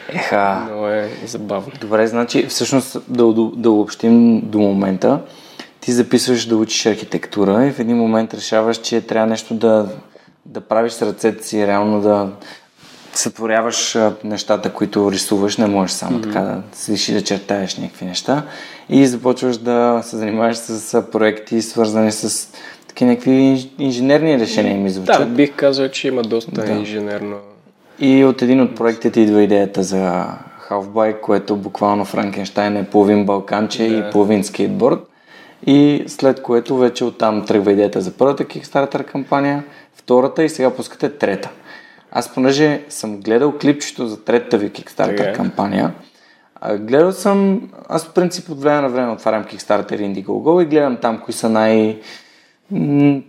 Еха. Много е забавно. Добре, значи всъщност да, да, да обобщим до момента. Ти записваш да учиш архитектура и в един момент решаваш, че трябва нещо да, да правиш с ръцете си, реално да, сътворяваш нещата, които рисуваш, не можеш само mm-hmm. така да седиш и да чертаеш някакви неща и започваш да се занимаваш с проекти, свързани с такива някакви инженерни решения ми звучат. Да, бих казал, че има доста да. инженерно. И от един от проектите идва идеята за Halfbike, което буквално Франкенштайн е половин балканче да. и половин скейтборд. И след което вече оттам тръгва идеята за първата Kickstarter кампания, втората и сега пускате трета. Аз понеже съм гледал клипчето за третата ви Kickstarter okay. кампания, гледал съм, аз в принцип от време на време отварям Kickstarter и Indiegogo и гледам там кои са най-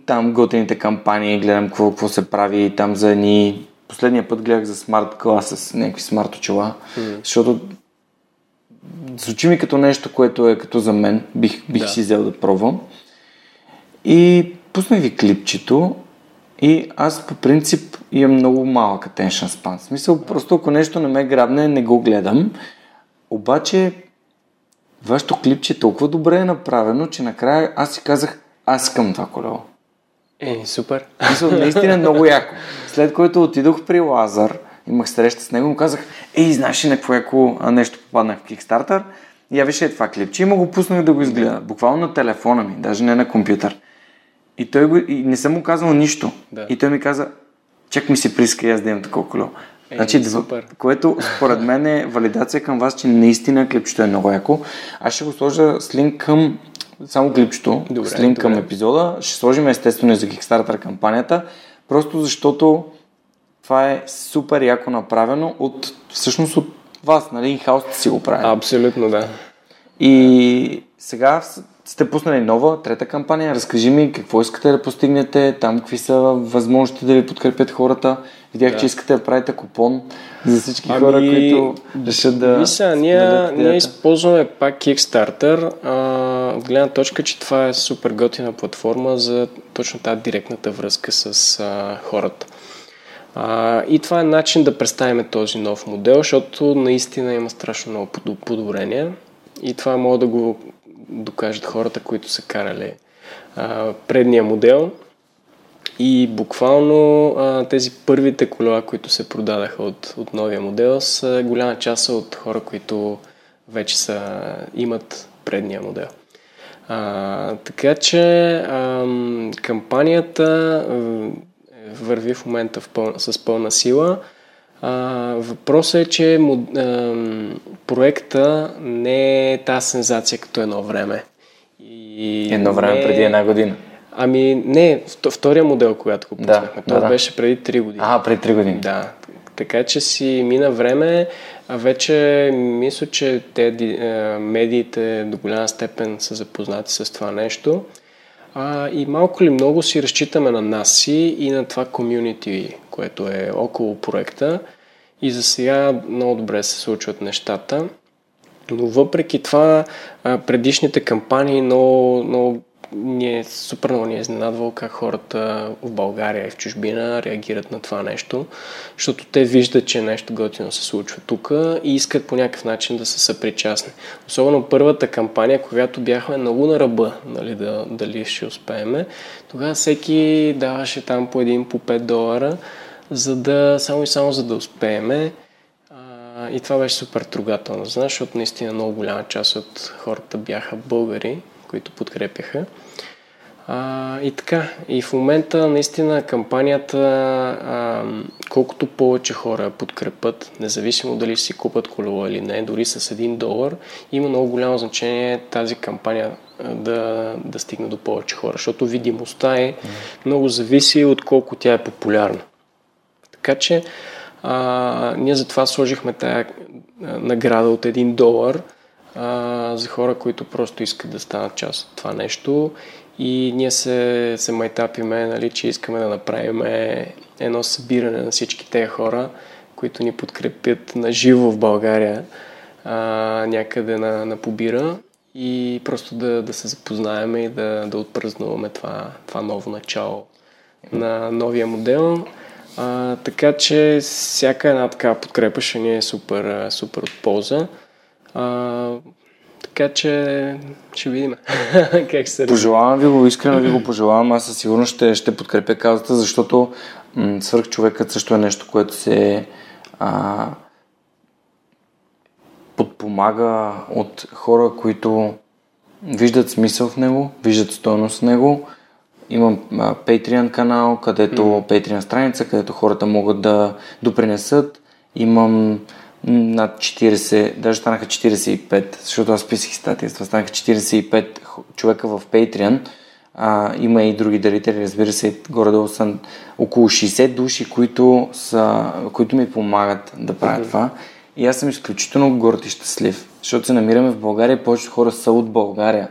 там готените кампании, гледам какво, какво се прави там за ни. Последния път гледах за смарт класа с някакви смарт очила, mm. защото звучи ми като нещо, което е като за мен. Бих, бих да. си взел да пробвам. И пуснах ви клипчето и аз по принцип имам много малък attention span. В смисъл, просто ако нещо не ме грабне, не го гледам. Обаче, вашето клипче толкова добре е направено, че накрая аз си казах, аз искам това колело. Е, супер. Мисъл, наистина е много яко. След което отидох при Лазар, имах среща с него, му казах, ей, знаеш ли на какво яко нещо попаднах в Kickstarter? Я виж е това клипче и му го пуснах да го изгледа. Буквално на телефона ми, даже не на компютър. И той го, и не съм му казал нищо. Да. И той ми каза, чак ми се приска и аз да имам такова колело. Е, значи, супер. което според мен е валидация към вас, че наистина клипчето е много яко. Аз ще го сложа с линк към само клипчето, добре, с линк добре. към епизода. Ще сложим естествено и за Kickstarter кампанията, просто защото това е супер яко направено от, всъщност от вас, нали, хаос си го прави. Абсолютно, да. И сега сте пуснали нова, трета кампания. Разкажи ми какво искате да постигнете, там какви са възможности да ви подкрепят хората. Видях, да. че искате да правите купон за всички ами, хора, които решат да... Мисля, ние, ние използваме пак Kickstarter. А, от гледна точка, че това е супер готина платформа за точно тази директната връзка с а, хората. А, и това е начин да представим този нов модел, защото наистина има страшно много подобрения. И това мога да го докажат хората, които са карали а, предния модел. И буквално а, тези първите колела, които се продадаха от, от новия модел, са голяма част от хора, които вече са, имат предния модел. А, така че а, кампанията върви в момента в пъл, с пълна сила. А, въпросът е, че а, проекта не е тази сензация като едно време. И едно време не... преди една година. Ами не, втория модел, когато го пуснахме. Да, Това да, беше преди 3 години. А, преди 3 години. Да. Така че си мина време, а вече мисля, че те медиите до голяма степен са запознати с това нещо. А, и малко ли много си разчитаме на нас си и на това комюнити, което е около проекта. и за сега много добре се случват нещата. Но въпреки това, предишните кампании много, много ни е супер много ни е изненадвало как хората в България и в чужбина реагират на това нещо, защото те виждат, че нещо готино се случва тук и искат по някакъв начин да са съпричастни. Особено първата кампания, когато бяхме много на ръба, нали, да, дали ще успееме, тогава всеки даваше там по един, по 5 долара, за да, само и само за да успееме. И това беше супер трогателно, защото наистина много голяма част от хората бяха българи, които подкрепяха. А, и така, и в момента наистина кампанията, а, колкото повече хора подкрепят, независимо дали си купат колело или не, дори с 1 долар, има много голямо значение тази кампания да, да стигне до повече хора, защото видимостта е много зависи от колко тя е популярна. Така че а, ние затова сложихме тая награда от 1 долар а, за хора, които просто искат да станат част от това нещо и ние се, се майтапиме, нали, че искаме да направим едно събиране на всички тези хора, които ни подкрепят на живо в България а, някъде на, на Побира и просто да, да се запознаем и да, да отпразнуваме това, това ново начало на новия модел. А, така че всяка една такава подкрепа ще ни е супер, супер от полза. А, така че ще видим [LAUGHS] как се Пожелавам ви го, искрено ви го пожелавам. Аз със сигурност ще, ще подкрепя казата, защото м- свърх човекът също е нещо, което се а, подпомага от хора, които виждат смисъл в него, виждат стойност в него. Имам а, Patreon канал, където mm. Patreon страница, където хората могат да допринесат. Имам над 40, даже станаха 45, защото аз писах статията, станаха 45 човека в Patreon. А, има и други дарители, разбира се, горе-долу са около 60 души, които, са, които ми помагат да правя това. И аз съм изключително горд и щастлив, защото се намираме в България и повечето хора са от България.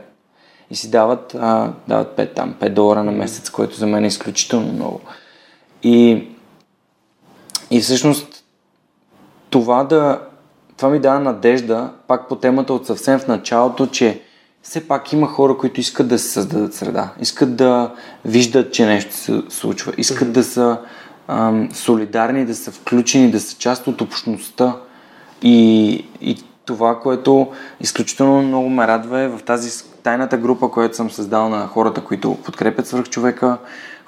И си дават, а, дават 5, там, 5 долара на месец, което за мен е изключително много. И, и всъщност това да това ми дава надежда, пак по темата от съвсем в началото, че все пак има хора, които искат да се създадат среда, искат да виждат, че нещо се случва, искат mm-hmm. да са ам, солидарни, да са включени, да са част от общността. И, и това, което изключително много ме радва е в тази тайната група, която съм създал на хората, които подкрепят свърх човека,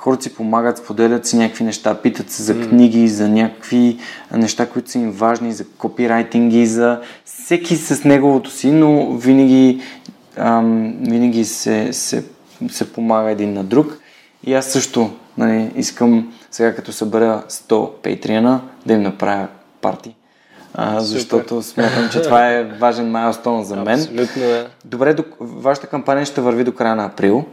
хората си помагат, споделят си някакви неща, питат се за книги, за някакви неща, които са им важни, за копирайтинги, за всеки с неговото си, но винаги, ам, винаги се, се, се помага един на друг. И аз също нали, искам сега като събера 100 пейтриана да им направя парти. А, защото смятам, че това е важен майлстон за мен. Абсолютно, да. Добре, до, вашата кампания ще върви до края на април.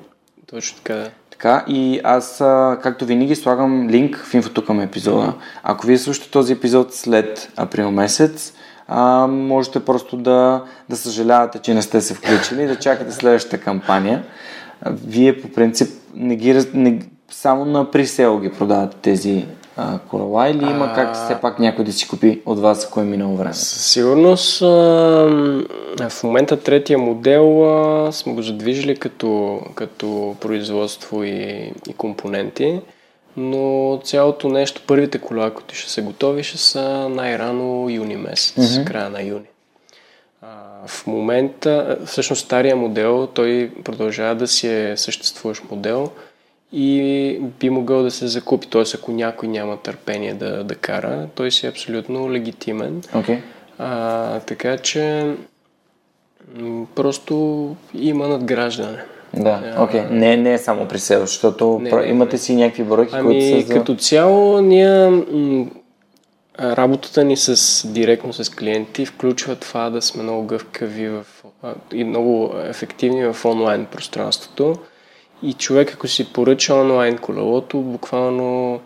Точно така, да. Така, и аз, както винаги, слагам линк в инфото към епизода. Ако вие слушате този епизод след април месец, а, можете просто да, да съжалявате, че не сте се включили и да чакате следващата кампания. Вие по принцип не ги, не, само на присел ги продавате тези а, колела или има как все пак някой да си купи от вас, ако е минало време? Със сигурност а, в момента третия модел а, сме го задвижили като, като производство и, и компоненти, но цялото нещо, първите кола, които ще се готови, ще са най-рано юни месец, mm-hmm. края на юни. А, в момента, всъщност стария модел, той продължава да си е съществуващ модел, и би могъл да се закупи. Т.е. ако някой няма търпение да, да кара, той си е абсолютно легитимен. Okay. А, така че просто има надграждане. Да, окей. Okay. Не, не е само при себе, защото не, про... не, имате не. си някакви бройки, ами, които са за... като цяло ние м- работата ни с, директно с клиенти включва това да сме много гъвкави в, и много ефективни в онлайн пространството. И човек, ако си поръча онлайн колелото, буквално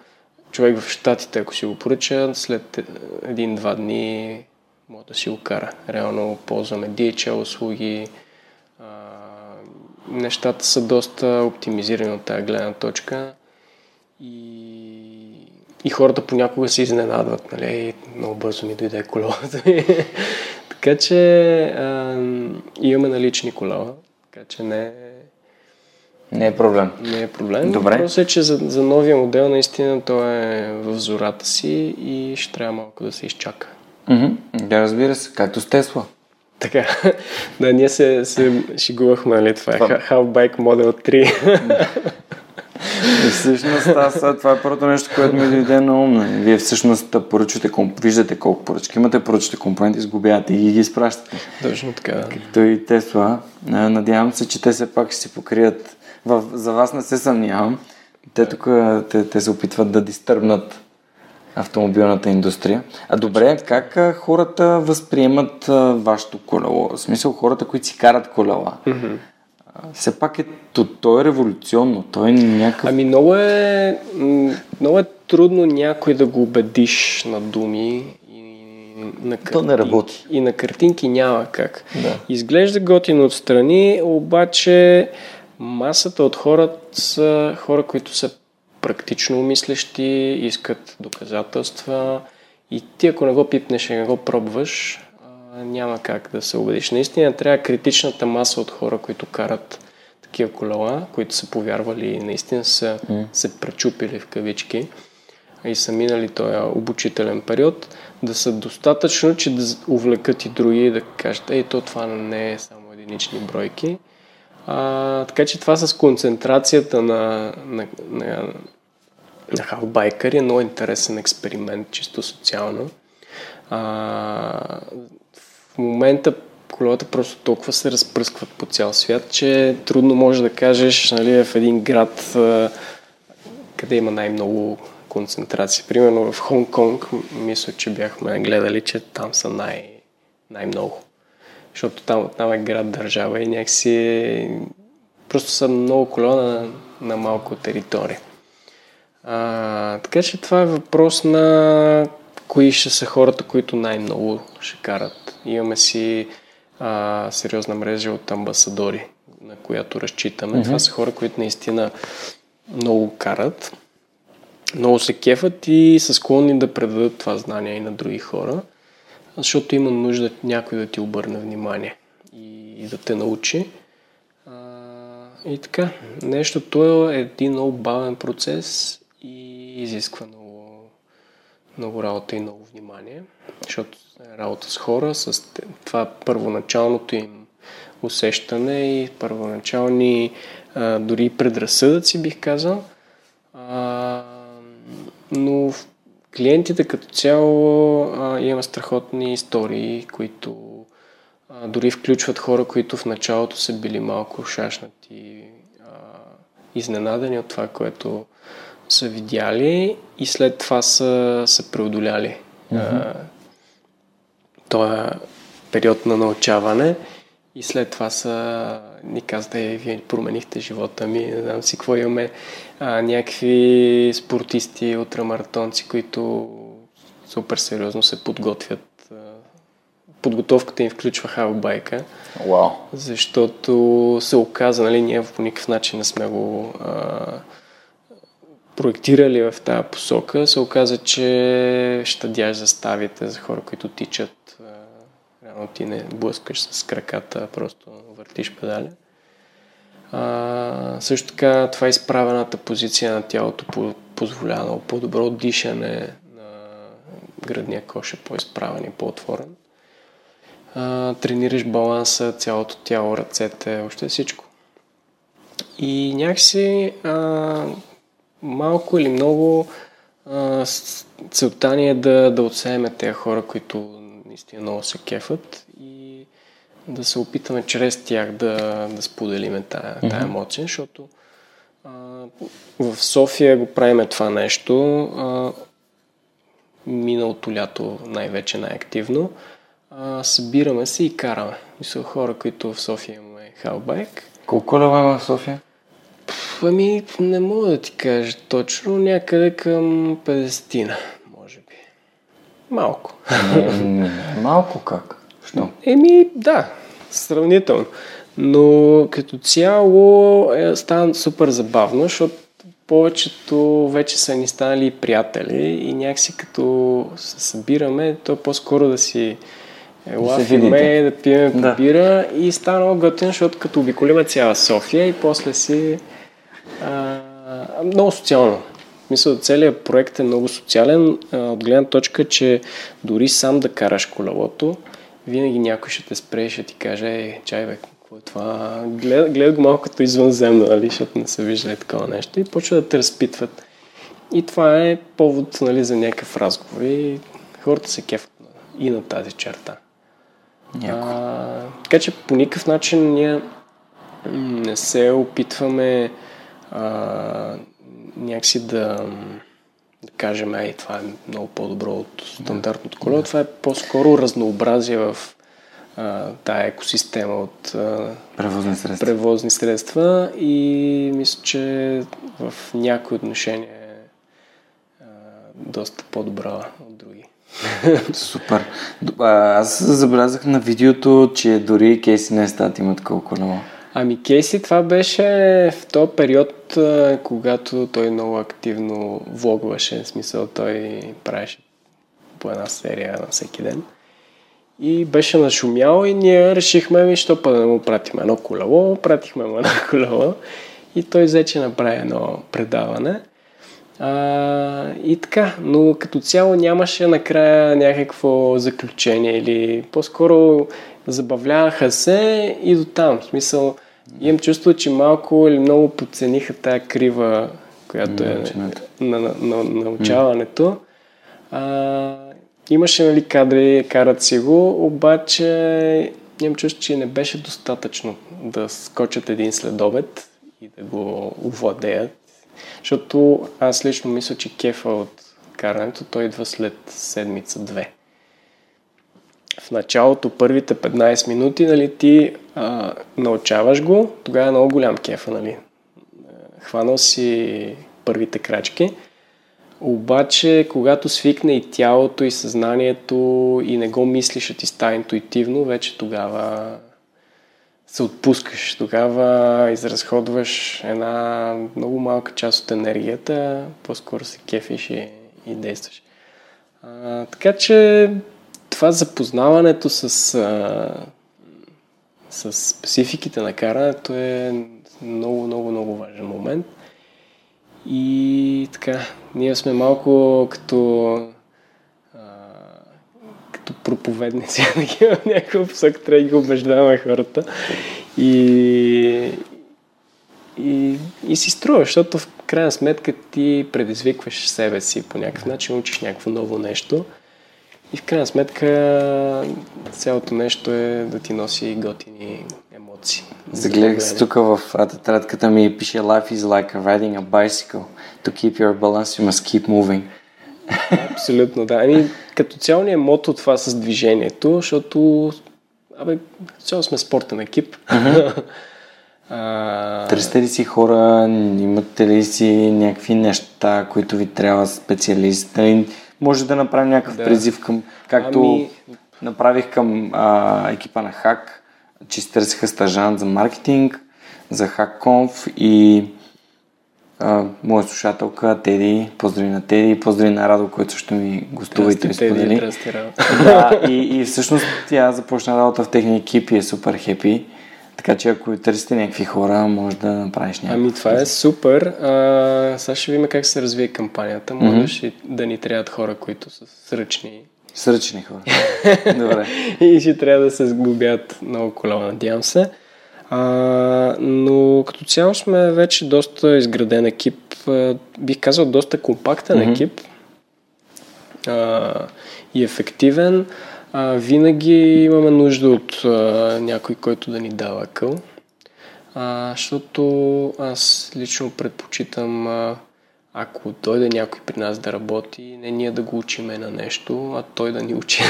човек в Штатите, ако си го поръча, след един-два дни може да си го кара. Реално ползваме DHL услуги. А, нещата са доста оптимизирани от тази гледна точка. И и хората понякога се изненадват, нали, много бързо ми дойде колелото. [LAUGHS] така че а, имаме налични колела, така че не е не е проблем. Не е проблем. Добре. Въпросът е, че за, за новия модел наистина той е в зората си и ще трябва малко да се изчака. Mm-hmm. Да, разбира се, както с Тесла. Така, [LAUGHS] да, ние се, се шегувахме, нали, това е Half-Bike Model 3. [LAUGHS] И всъщност аз, това е първото нещо, което ми дойде на ум. Нали. Вие всъщност поръчвате, виждате колко поръчки имате, поръчвате компоненти, изгубявате и ги изпращате. Точно така. Както и Тесла. Надявам се, че те все пак ще си покрият. В, за вас не се съмнявам. Те тук те, те се опитват да дистърбнат автомобилната индустрия. А добре, как хората възприемат вашето колело? В смисъл хората, които си карат колела. Mm-hmm. Все пак е, то, то е революционно, то е някакъв... Ами много е, много е трудно някой да го убедиш на думи и на картинки. То не работи. И на картинки няма как. Да. Изглежда готино отстрани, обаче масата от хората са хора, които са практично умислещи, искат доказателства и ти ако не го пипнеш и не го пробваш, няма как да се убедиш. Наистина трябва критичната маса от хора, които карат такива колела, които са повярвали и наистина са mm. се пречупили в кавички и са минали този обучителен период, да са достатъчно, че да увлекат и други и да кажат, ей, то това не е само единични бройки. А, така че това с концентрацията на, на, на, на халбайкъри е много интересен експеримент, чисто социално. А, в момента колелата просто толкова се разпръскват по цял свят, че трудно може да кажеш нали, в един град къде има най-много концентрация. Примерно в Хонг-Конг, мисля, че бяхме гледали, че там са най- най-много. Защото там, там е град, държава и някакси е... просто са много колела на, на малко територия. А, така че това е въпрос на кои ще са хората, които най-много ще карат. Имаме си а, сериозна мрежа от амбасадори, на която разчитаме. Mm-hmm. Това са хора, които наистина много карат, много се кефат и са склонни да предадат това знание и на други хора, защото има нужда някой да ти обърне внимание и, и да те научи. А, и така, нещото е един много бавен процес и изисква много много работа и много внимание, защото е работа с хора, с това първоначалното им усещане и първоначални а, дори предразсъдъци, бих казал. А, но клиентите като цяло а, има страхотни истории, които а, дори включват хора, които в началото са били малко шашнати, а, изненадани от това, което са видяли и след това са, са преодоляли mm-hmm. този период на научаване и след това са ни казват, е, вие променихте живота ми, не знам си какво имаме, а, някакви спортисти, ултрамаратонци, които супер сериозно се подготвят. Подготовката им включва халбайка. Wow. Защото се оказа, нали, ние по никакъв начин не сме го а, проектирали в тази посока, се оказа, че щадяш заставите за хора, които тичат. Реално ти не блъскаш с краката, просто въртиш педали. А, също така, това е изправената позиция на тялото позволява много по-добро дишане на градния кош е по-изправен и по-отворен. А, тренираш баланса, цялото тяло, ръцете, още всичко. И някакси а, малко или много а, целта ни е да, да отсееме тези хора, които наистина много се кефат и да се опитаме чрез тях да, да споделиме тая, тая емоция, защото а, в София го правиме това нещо. А, миналото лято най-вече най-активно. А, събираме се и караме. Мисля, хора, които в София имаме халбайк. Колко лева има в София? Ами, не мога да ти кажа точно, някъде към 50-тина, може би. Малко. малко как? Що? Еми, да, сравнително. Но като цяло е, става супер забавно, защото повечето вече са ни станали приятели и някакси като се събираме, то е по-скоро да си лафиме, да пием да. бира и стана много готин, защото като обиколиме цяла София и после си а, много социално. Мисля, целият проект е много социален а, от гледна точка, че дори сам да караш колелото, винаги някой ще те спре и ще ти каже, е, чай бе, какво е това? Гледат гледа го малко като извънземно, нали, защото не са виждали такова нещо и почва да те разпитват. И това е повод нали, за някакъв разговор и хората се кефат и на тази черта. А, така че по никакъв начин ние не се опитваме а, някакси да, да кажем, ей, това е много по-добро от стандартното колело. Да. Това е по-скоро разнообразие в а, тая екосистема от а, превозни, средства. превозни средства и мисля, че в някои отношения е а, доста по-добра от други. [LAUGHS] Супер. Аз забелязах на видеото, че дори Кейси не стат имат колко колело. Ами Кейси това беше в този период, когато той много активно влогваше, в смисъл той правеше по една серия на всеки ден. И беше нашумял и ние решихме, ми, що па да му пратим едно колело, пратихме му едно [LAUGHS] колело и той взе, направи едно предаване. А, и така, но като цяло нямаше накрая някакво заключение или по-скоро забавляваха се и до там. В смисъл, имам чувство, че малко или много подцениха тая крива, която е на, на, на, научаването. А, имаше нали, кадри, карат си го, обаче имам чувство, че не беше достатъчно да скочат един следобед и да го овладеят. Защото аз лично мисля, че кефа от карането той идва след седмица-две в началото, първите 15 минути, нали, ти а, научаваш го, тогава е много голям кефа, нали. Хванал си първите крачки, обаче когато свикне и тялото, и съзнанието, и не го мислиш, а ти става интуитивно, вече тогава се отпускаш. Тогава изразходваш една много малка част от енергията, по-скоро се кефиш и, и действаш. А, така че това запознаването с, а, с спецификите на карането е много, много, много важен момент. И така, ние сме малко като а, като проповедници [LAUGHS] в някакъв посок, трябва да ги убеждаваме хората. И, и, и си струва, защото в крайна сметка ти предизвикваш себе си по някакъв начин, учиш някакво ново нещо – и в крайна сметка цялото нещо е да ти носи готини емоции. Загледах се тук в тетрадката ми пише Life is like riding a bicycle. To keep your balance you must keep moving. Абсолютно, да. Ами, като цяло ни е мото това с движението, защото абе, цяло сме спортен екип. Uh-huh. [LAUGHS] Търсите ли си хора, имате ли си някакви неща, които ви трябва специалист? Може да направим някакъв да. призив към, както ами... направих към а, екипа на Хак, че се търсиха стажант за маркетинг, за HackConf и моя слушателка Теди, поздрави на Теди, поздрави на Радо, който също ми гостува и той сподели. Да, и, и всъщност тя започна работа в техния екип и е супер хепи. Така че ако търсите някакви хора, може да направиш някакво. Ами това е супер. А, сега ще видим как се развие кампанията. Може mm-hmm. да ни трябват хора, които са сръчни. Сръчни хора. [LAUGHS] Добре. и ще трябва да се сглобят много колело, надявам се. А, но като цяло сме вече доста изграден екип. А, бих казал доста компактен mm-hmm. екип. А, и ефективен. А, винаги имаме нужда от а, някой, който да ни дава къл. А, защото аз лично предпочитам, а, ако дойде някой при нас да работи, не ние да го учиме на нещо, а той да ни учи.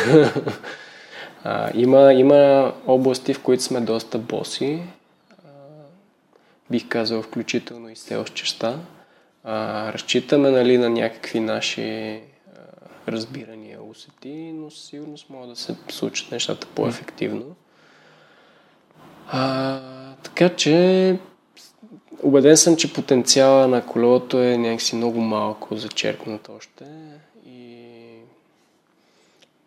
[LAUGHS] а, има, има области, в които сме доста боси. А, бих казал, включително и частта. А, разчитаме нали, на някакви наши разбирания усети, но със сигурност могат да се случат нещата по-ефективно. А, така че убеден съм, че потенциала на колелото е някакси много малко зачеркнат още и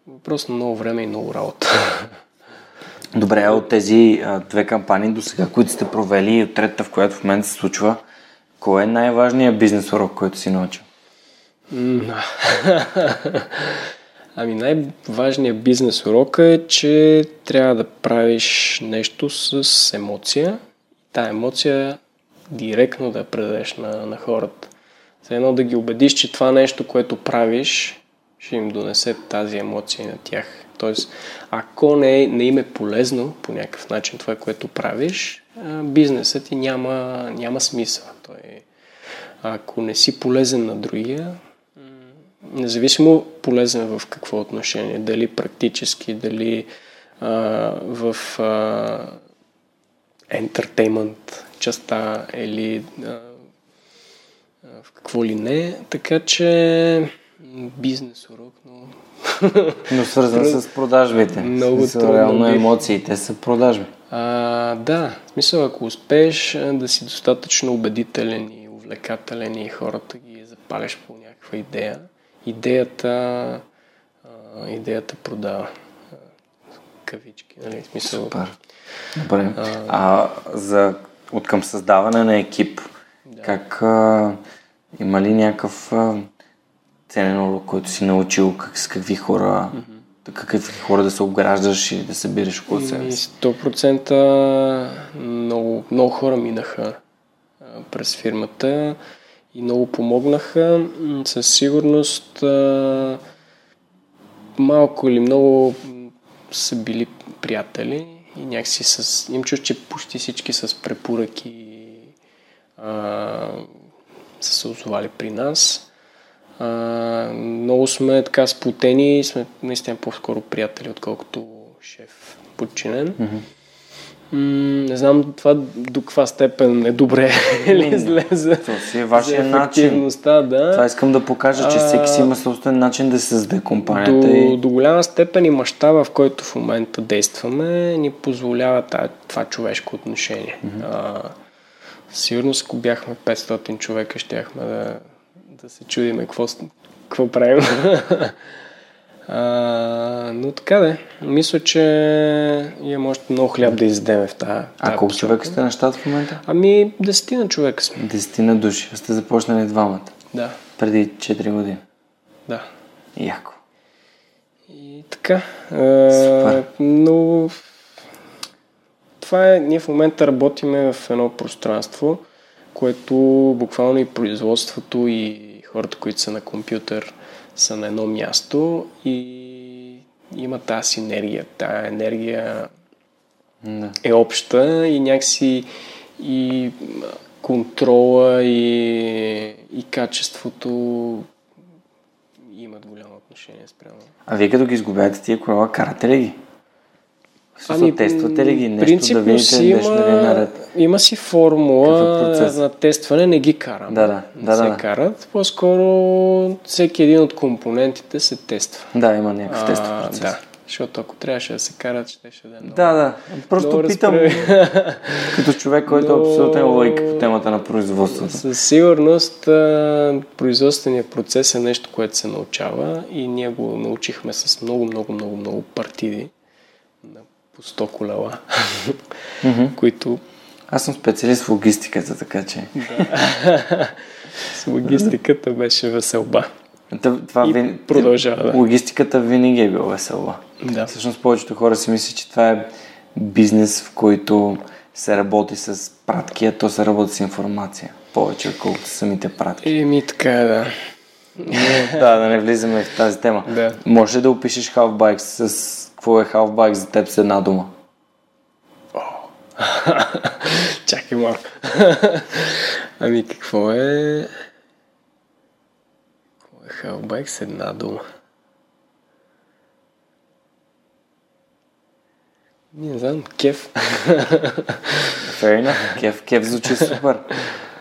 въпрос на много време и много работа. [LAUGHS] Добре, от тези а, две кампании до сега, които сте провели и от третата, в която в момента се случва, кой е най-важният бизнес урок, който си научил? [LAUGHS] ами най-важният бизнес урок е, че трябва да правиш нещо с емоция. Тая емоция директно да я предадеш на, на хората. За едно да ги убедиш, че това нещо, което правиш, ще им донесе тази емоция на тях. Тоест, ако не, не им е полезно по някакъв начин това, което правиш, бизнесът ти няма, няма смисъл. Той, ако не си полезен на другия, независимо полезен в какво отношение, дали практически, дали а, в а, ентертеймент частта или а, в какво ли не, така че бизнес урок, но... но свързан с продажбите. Много смисъл, трудно. Реално емоциите са продажби. А, да, в смисъл, ако успееш да си достатъчно убедителен и увлекателен и хората ги запаляш по някаква идея, идеята, а, идеята продава. Кавички, нали? Смисъл. Супер. Добре. А, а за, от към създаване на екип, да. как а, има ли някакъв а, ценен урок, който си научил, как, с какви хора, mm-hmm. какви хора да се обграждаш и да събираш около себе си? 100% много, много хора минаха през фирмата и много помогнаха. Със сигурност малко или много са били приятели и някакси с... Им чуш, че почти всички с препоръки а, са се озовали при нас. А, много сме така сплутени и сме наистина по-скоро приятели, отколкото шеф подчинен. Mm-hmm. М- не знам това до каква степен е добре [LAUGHS] или зле за, Това си е вашия начин. Да. Това искам да покажа, че всеки си има собствен начин да се създаде компанията. До, и... до голяма степен и мащаба, в който в момента действаме, ни позволява това човешко отношение. Mm-hmm. А, сигурно, ако бяхме 500 човека, щяхме да, да се чудиме какво, какво правим. [LAUGHS] А, но така да Мисля, че имам още много хляб да издеме в тази. А колко човека сте на щат в момента? Ами, десетина човека сме. Десетина души. Сте започнали двамата? Да. Преди 4 години? Да. Яко. И така. Супер. но това е, ние в момента работиме в едно пространство, което буквално и производството и хората, които са на компютър, са на едно място и има тази синергия. Тая енергия да. е обща и някакси и контрола и, и качеството имат голямо отношение спрямо. А вие като ги изгубявате тия колела, карате ли ги? Ами, тествате ли ги нещо да видите има, нещо да ви наред? Има си формула е на тестване, не ги карам. Да, да. Не да, се да. карат. По-скоро всеки един от компонентите се тества. Да, има някакъв тестов процес. Да. Защото ако трябваше да се карат, ще ще да е много. Да, да. Просто много питам [LAUGHS] като човек, който Но... е логика по темата на производството. Със сигурност производственият процес е нещо, което се научава и ние го научихме с много, много, много, много партиди по 100 колела, които... Аз съм специалист в логистиката, така че... Да. [LAUGHS] С логистиката беше веселба. Това и ви... продължава. Да. Логистиката винаги е била веселба. Да. Всъщност повечето хора си мислят, че това е бизнес, в който се работи с пратки, а то се работи с информация. Повече, отколкото самите пратки. Еми така, да. да, да не влизаме в тази тема. Да. Може да опишеш Half с какво е Half за теб с една дума? [LAUGHS] Чакай малко. [LAUGHS] ами какво е... Какво е Half с една дума? Не знам, кеф. Fair enough. Кеф, кеф звучи супер.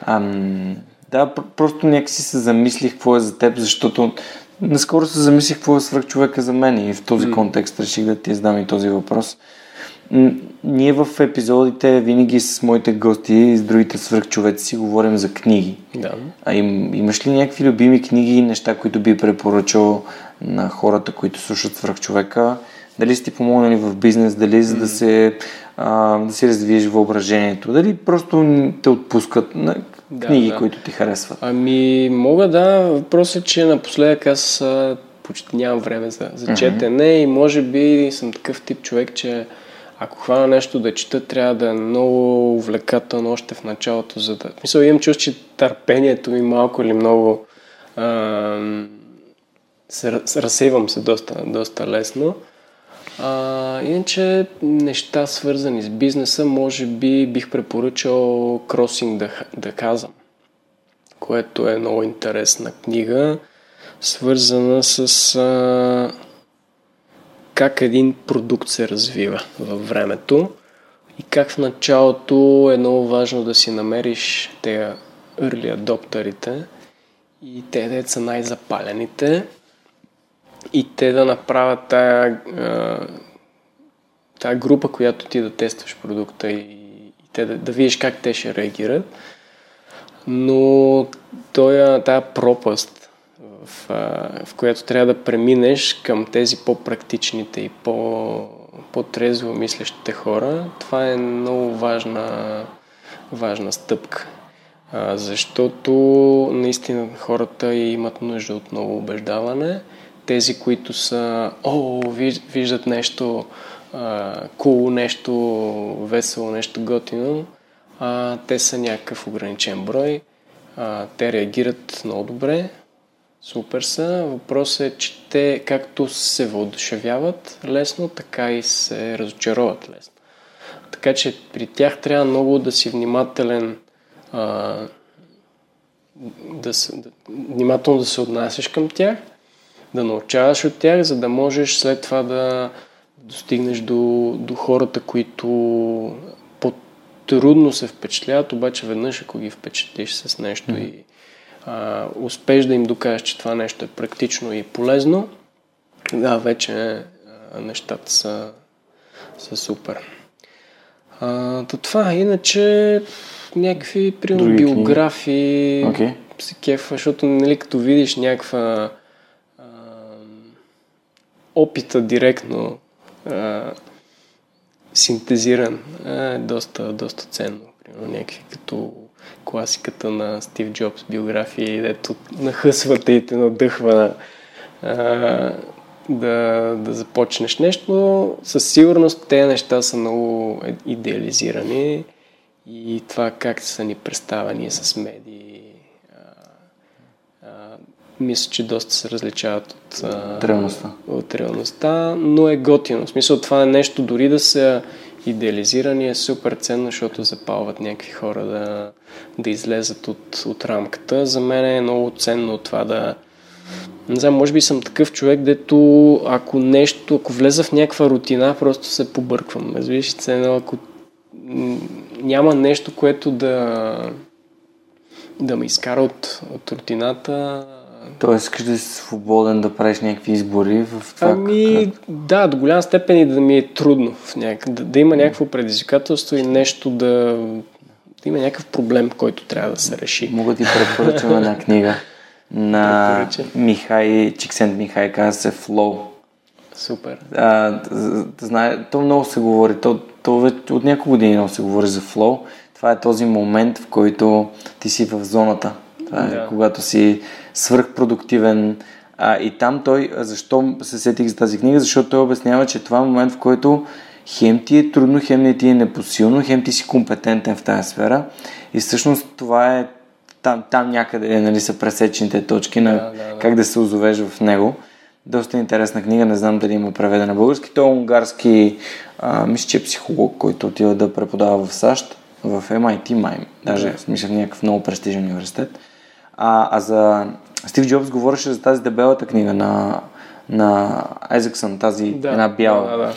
Ам, да, просто някакси се замислих какво е за теб, защото наскоро се замислих какво е свръх човека за мен и в този контекст реших да ти издам и този въпрос. Ние в епизодите винаги с моите гости и с другите свръхчовеци си говорим за книги. Да. А им, имаш ли някакви любими книги неща, които би препоръчал на хората, които слушат свръхчовека? Дали си ти помогнали в бизнес, дали за да се а, да си развиеш въображението, дали просто те отпускат на книги, да, да. които ти харесват? Ами, мога да. Въпросът е, че напоследък аз почти нямам време за, за mm-hmm. четене и може би съм такъв тип човек, че ако хвана нещо да чета, трябва да е много увлекателно още в началото, за да... Мисля, имам чувство, че търпението ми малко или много... А, се, разсейвам се доста, доста лесно. А, иначе неща свързани с бизнеса, може би бих препоръчал Crossing the, the Chasm, което е много интересна книга, свързана с а, как един продукт се развива във времето и как в началото е много важно да си намериш тези early adopterите и те да са най-запалените и те да направят тая, тая група, която ти да тестваш продукта и, те да, да видиш как те ще реагират. Но тоя, тая пропаст, в, в която трябва да преминеш към тези по-практичните и по, по-трезво мислещите хора, това е много важна, важна стъпка. А, защото наистина хората имат нужда от ново убеждаване тези, които са, о, виждат нещо кул, cool, нещо весело, нещо готино, а, те са някакъв ограничен брой. А, те реагират много добре, супер са. Въпросът е, че те както се въодушевяват лесно, така и се разочароват лесно. Така че при тях трябва много да си внимателен а, да, се, да, внимателно да се отнасяш към тях – да научаваш от тях, за да можеш след това да достигнеш до, до хората, които по-трудно се впечатляват, обаче веднъж ако ги впечатлиш с нещо mm. и а, успеш да им докажеш, че това нещо е практично и полезно, да, вече а, нещата са, са супер. А, то това, иначе някакви, примерно, биографии, okay. се кефа, защото, нали, като видиш някаква опита директно а, синтезиран е доста, доста ценно. Примерно някакви като класиката на Стив Джобс биографии, дето нахъсвате и те надъхва а, да, да започнеш нещо, но със сигурност тези неща са много идеализирани и това как са ни представени с медии мисля, че доста се различават от, от реалността. От реалността, но е готино. В смисъл това е нещо, дори да са идеализирани, е супер ценно, защото запалват някакви хора да, да излезат от, от рамката. За мен е много ценно това да... Не знам, може би съм такъв човек, дето ако нещо, ако влеза в някаква рутина, просто се побърквам. Разбираш, ценно, ако няма нещо, което да да ме изкара от, от рутината, Тоест, искаш да си свободен да правиш някакви избори в това? Ами, как... да, до голяма степен и да ми е трудно. В няк... да, да има някакво предизвикателство и нещо да... да има някакъв проблем, който трябва да се реши. Мога да ти препоръчам една [LAUGHS] книга на Михай, Чиксент Михай, казва се Flow. Супер. А, знае, то много се говори, то, то от няколко години много се говори за Flow. Това е този момент, в който ти си в зоната. Да. когато си свръхпродуктивен. А, и там той, защо се сетих за тази книга? Защото той обяснява, че това е момент, в който хем ти е трудно, хем не ти е непосилно, хем ти си компетентен в тази сфера. И всъщност това е там, там някъде нали, са пресечените точки на да, да, да. как да се озовеш в него. Доста интересна книга, не знам дали има преведена на български. Той е унгарски, а, мисля, че е психолог, който отива да преподава в САЩ, в MIT, май, даже, да. смисъл, някакъв много престижен университет. А, а за Стив Джобс говореше за тази дебелата книга на, на Айзексън, тази да, една бяла. Да, да, да.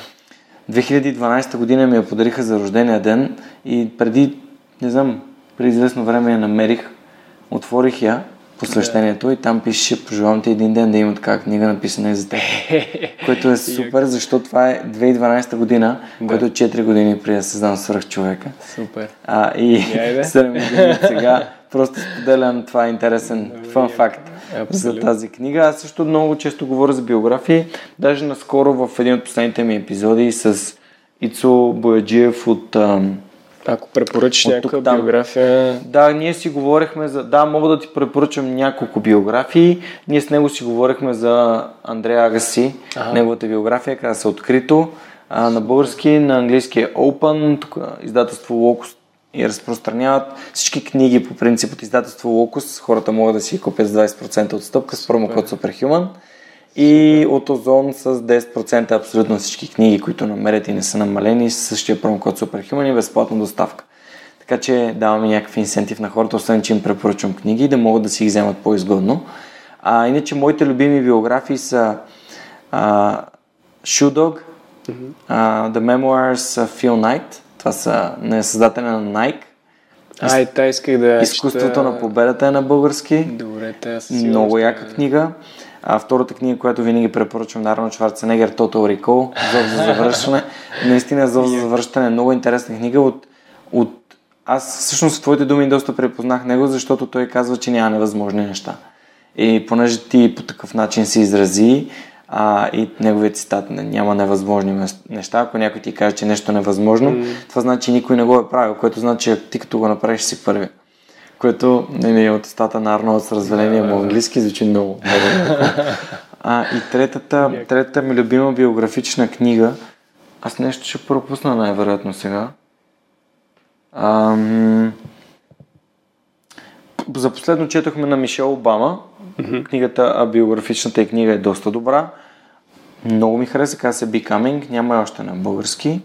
2012 година ми я подариха за рождения ден и преди, не знам, преди известно време я намерих, отворих я посвещението и там пише, пожелавам ти един ден да има така книга написана за теб. [LAUGHS] което е супер, защото това е 2012 година, Да. което е 4 години преди да създам свръх човека. Супер. А, и Айде. 7 [LAUGHS] години сега просто споделям това е интересен фан факт за тази книга. Аз също много често говоря за биографии. Даже наскоро в един от последните ми епизоди с Ицо Бояджиев от... ам, Ако препоръчаш някаква там. биография, Да, ние си говорихме за... Да, мога да ти препоръчам няколко биографии. Ние с него си говорихме за Андрея Агаси, Ага. неговата биография, каза се открито. А, на български, на английски е Open, тук издателство Locus и разпространяват всички книги по принцип от издателство Locus. Хората могат да си купят с 20% отстъпка с промокод Superhuman. И от Озон с 10% абсолютно всички книги, които намерят и не са намалени с същия промокод Superhuman и безплатна доставка. Така че даваме някакъв инсентив на хората, освен че им препоръчвам книги, да могат да си ги вземат по-изгодно. А, иначе моите любими биографии са а, Shoe Dog, а, The Memoirs of Phil Knight, това са на създателя на Nike, ай, та исках да Изкуството чета. на победата е на български. Добре, те Много ще- яка книга. А втората книга, която винаги препоръчвам на Арно Шварценегер, Total Recall, Зов за завършване. [LAUGHS] Наистина Зов за завършване е много интересна книга. От, от... Аз всъщност в твоите думи доста препознах него, защото той казва, че няма невъзможни неща. И понеже ти по такъв начин се изрази, а, и неговият цитат "Не- няма невъзможни неща. Ако някой ти каже, че нещо е невъзможно, това значи, че никой не го е правил, което значи, че ти като го направиш си първи. Което нали, от устата на Арнолд с разваление му английски звучи много. много а, и третата, третата ми любима биографична книга, аз нещо ще пропусна най-вероятно сега. Ам... За последно четохме на Мишел Обама. Книгата, а биографичната и книга е доста добра. Много ми хареса, каза се Becoming, няма още на български.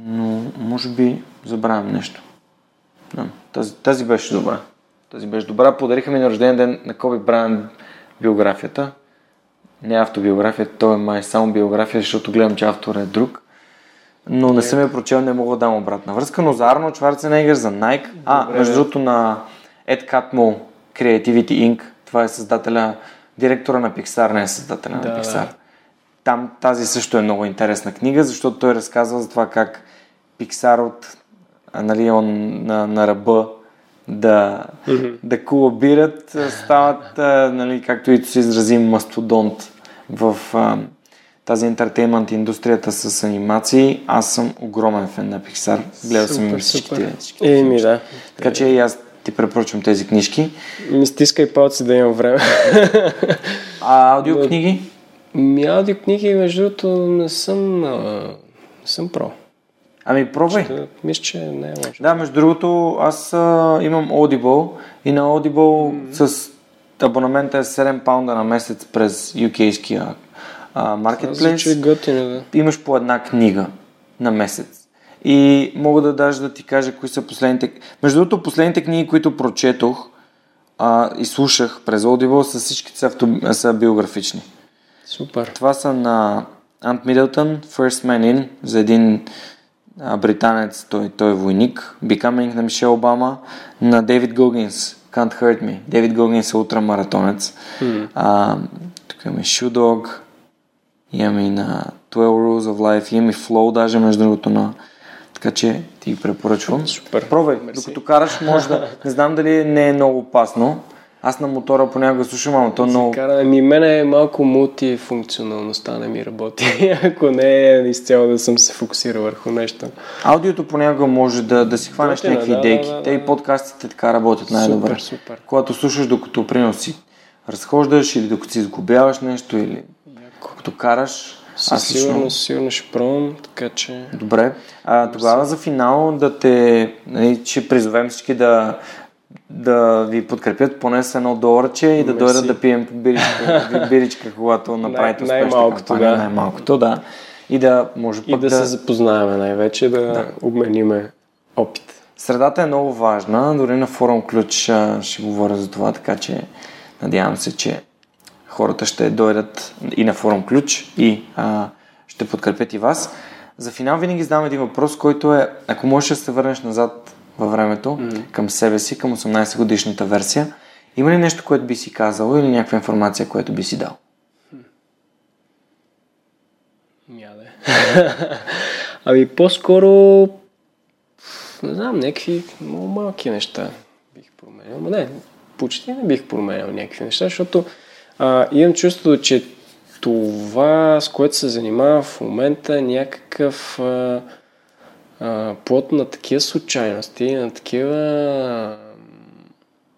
Но може би забравям нещо. Да, тази, тази беше добра. Тази беше добра. Подариха ми на рожден ден на Коби Брайан биографията. Не автобиографията, то е май само биография, защото гледам, че автора е друг. Но не съм я прочел, не мога да дам обратна връзка. Но за Арно Шварценегер, за Nike. А, между другото на Ed Catmull Creativity Inc. Това е създателя, директора на Pixar, не е създателя Да, на да. Pixar. Там тази също е много интересна книга, защото той разказва за това как Pixar от нали, он, на, на ръба да, да колабират, стават, нали, както и се изрази, мастодонт в а, тази ентертеймент индустрията с анимации. Аз съм огромен фен на Pixar. Гледал съм им всичките. Еми, да. Така че и аз ти препоръчвам тези книжки. Ми стискай палци да имам време. А аудиокниги? Ми аудиокниги, между другото, не съм, а, не съм про. Ами пробвай. Та, Мисля, че не е лошо. Да, между другото, аз а, имам Audible и на Audible с абонамента е 7 паунда на месец през UK-ския да. Имаш по една книга на месец. И мога да даже да ти кажа кои са последните... Между другото, последните книги, които прочетох а, и слушах през Audible, са всички са, авто... са биографични. Супер. Това са на Ант Мидълтън, First Man In, за един а, британец, той, той е войник, Becoming на Мишел Обама, на Дейвид Гогинс, Can't Hurt Me. Дейвид Гогинс е ултрамаратонец. А, тук имаме Shoe Dog, имаме и на 12 Rules of Life, имаме Flow даже между другото на така че ти ги препоръчвам. Супер. Пробвай, Мерси. докато караш, може да... [LAUGHS] Не знам дали не е много опасно. Аз на мотора понякога слушам, ама то е много... Кара, ми мене е малко мултифункционалността не ми работи, [LAUGHS] ако не е изцяло да съм се фокусирал върху нещо. Аудиото понякога може да, да си хванеш Готино, някакви да, идейки. да, да, Те и подкастите така работят най-добре. Супер, супер. Когато слушаш докато примерно си разхождаш или докато си изгубяваш нещо или докато караш. Аз сигурност, сигурно ще пробвам, така че... Добре. А, тогава за финал да те... Нали, ще призовем всички да да ви подкрепят поне с едно доларче и да Мерси. дойдат да пием биричка, [LAUGHS] биричка когато направите успешна най-малкото, кампания. да. Най-малкото, да. И да може И пък да, да... се запознаем най-вече, да, да. обмениме опит. Средата е много важна, дори на форум ключ ще говоря за това, така че надявам се, че хората ще дойдат и на форум ключ и а, ще подкрепят и вас. За финал винаги задавам един въпрос, който е, ако можеш да се върнеш назад във времето, mm-hmm. към себе си, към 18 годишната версия Има ли нещо, което би си казал или някаква информация, което би си дал? Мяде. [LAUGHS] ами по-скоро не знам, някакви много малки неща бих променял. Не, почти не бих променял някакви неща, защото а, имам чувството, че това, с което се занимава в момента е някакъв а, а, плод на такива случайности, на такива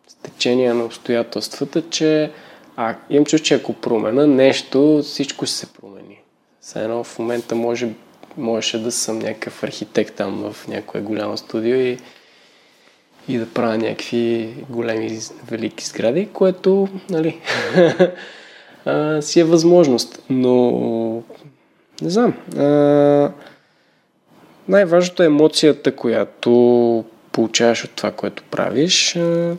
стечения на обстоятелствата, че а, имам чувство, че ако промена нещо, всичко ще се промени. Все едно в момента може, можеше да съм някакъв архитект там в някое голямо студио и, и да правя някакви големи, велики сгради, което, нали, [LAUGHS] си е възможност. Но, не знам, а, най-важното е емоцията, която получаваш от това, което правиш. А,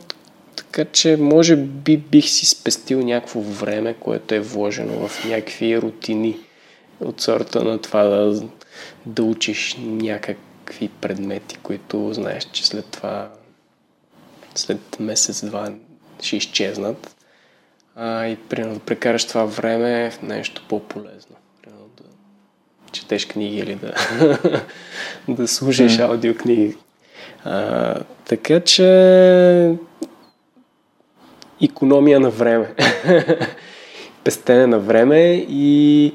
така че, може би бих си спестил някакво време, което е вложено в някакви рутини от сорта на това да, да учиш някакви предмети, които знаеш, че след това, след месец-два ще изчезнат. А, и примерно да прекараш това време в нещо по-полезно. Примерно да четеш книги или да, [LAUGHS] да слушаш mm. аудиокниги. А, така че економия на време. [LAUGHS] Пестене на време и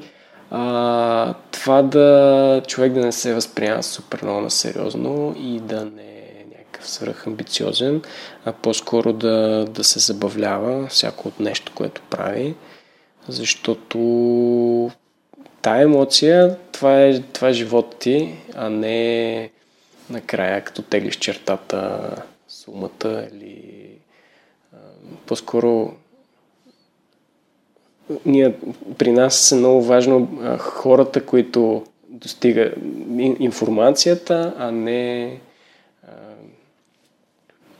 а, това да човек да не се възприема супер много на сериозно и да не някакъв свръх амбициозен, а по-скоро да, да се забавлява всяко от нещо, което прави, защото тая емоция, това е, това е живота ти, а не накрая, като теглиш чертата, сумата или а, по-скоро ние, при нас е много важно а, хората, които достига информацията, а не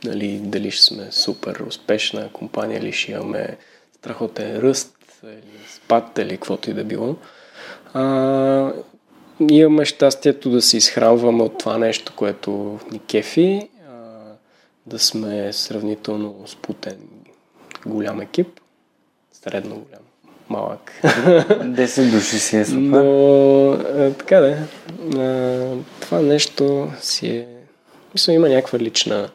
дали, дали ще сме супер успешна компания или ще имаме страхотен ръст или спад или каквото и да било. А, имаме щастието да се изхранваме от това нещо, което ни кефи, а, да сме сравнително спутен голям екип, средно голям малък. [LAUGHS] 10 души си е супер. Но, а, така да а, това нещо си е... Мисля, има някаква лична,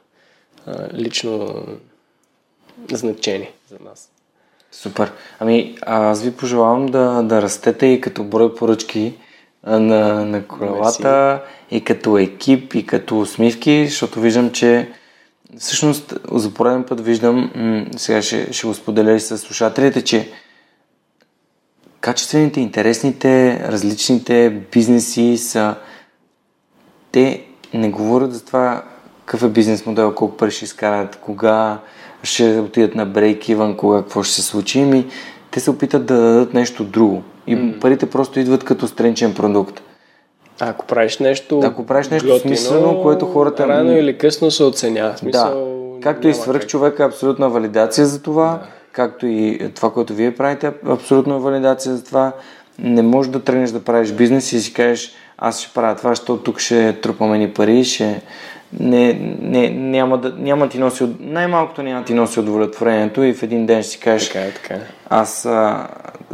лично значение за нас. Супер. Ами, аз ви пожелавам да, да растете и като брой поръчки на, на колелата, и като екип, и като усмивки, защото виждам, че всъщност за пореден път виждам, м- сега ще, ще го споделя и с слушателите, че качествените, интересните, различните бизнеси са... Те не говорят за това какъв е бизнес модел, колко пари ще изкарат, кога ще отидат на брейк иван, кога какво ще се случи. Ами, те се опитат да дадат нещо друго. И mm. парите просто идват като стренчен продукт. А, ако правиш нещо. Ако правиш нещо готино, смислено, което хората. Рано или късно се оценява. Смисъл, да. Както и свърх човека е абсолютна валидация за това. Да както и това, което вие правите, абсолютно е валидация за това. Не можеш да тръгнеш да правиш бизнес и си кажеш, аз ще правя това, защото тук ще трупаме ни пари, ще... Не, не, няма, да, няма ти носи, най-малкото няма ти носи удовлетворението и в един ден ще си кажеш, така е, така е. аз а,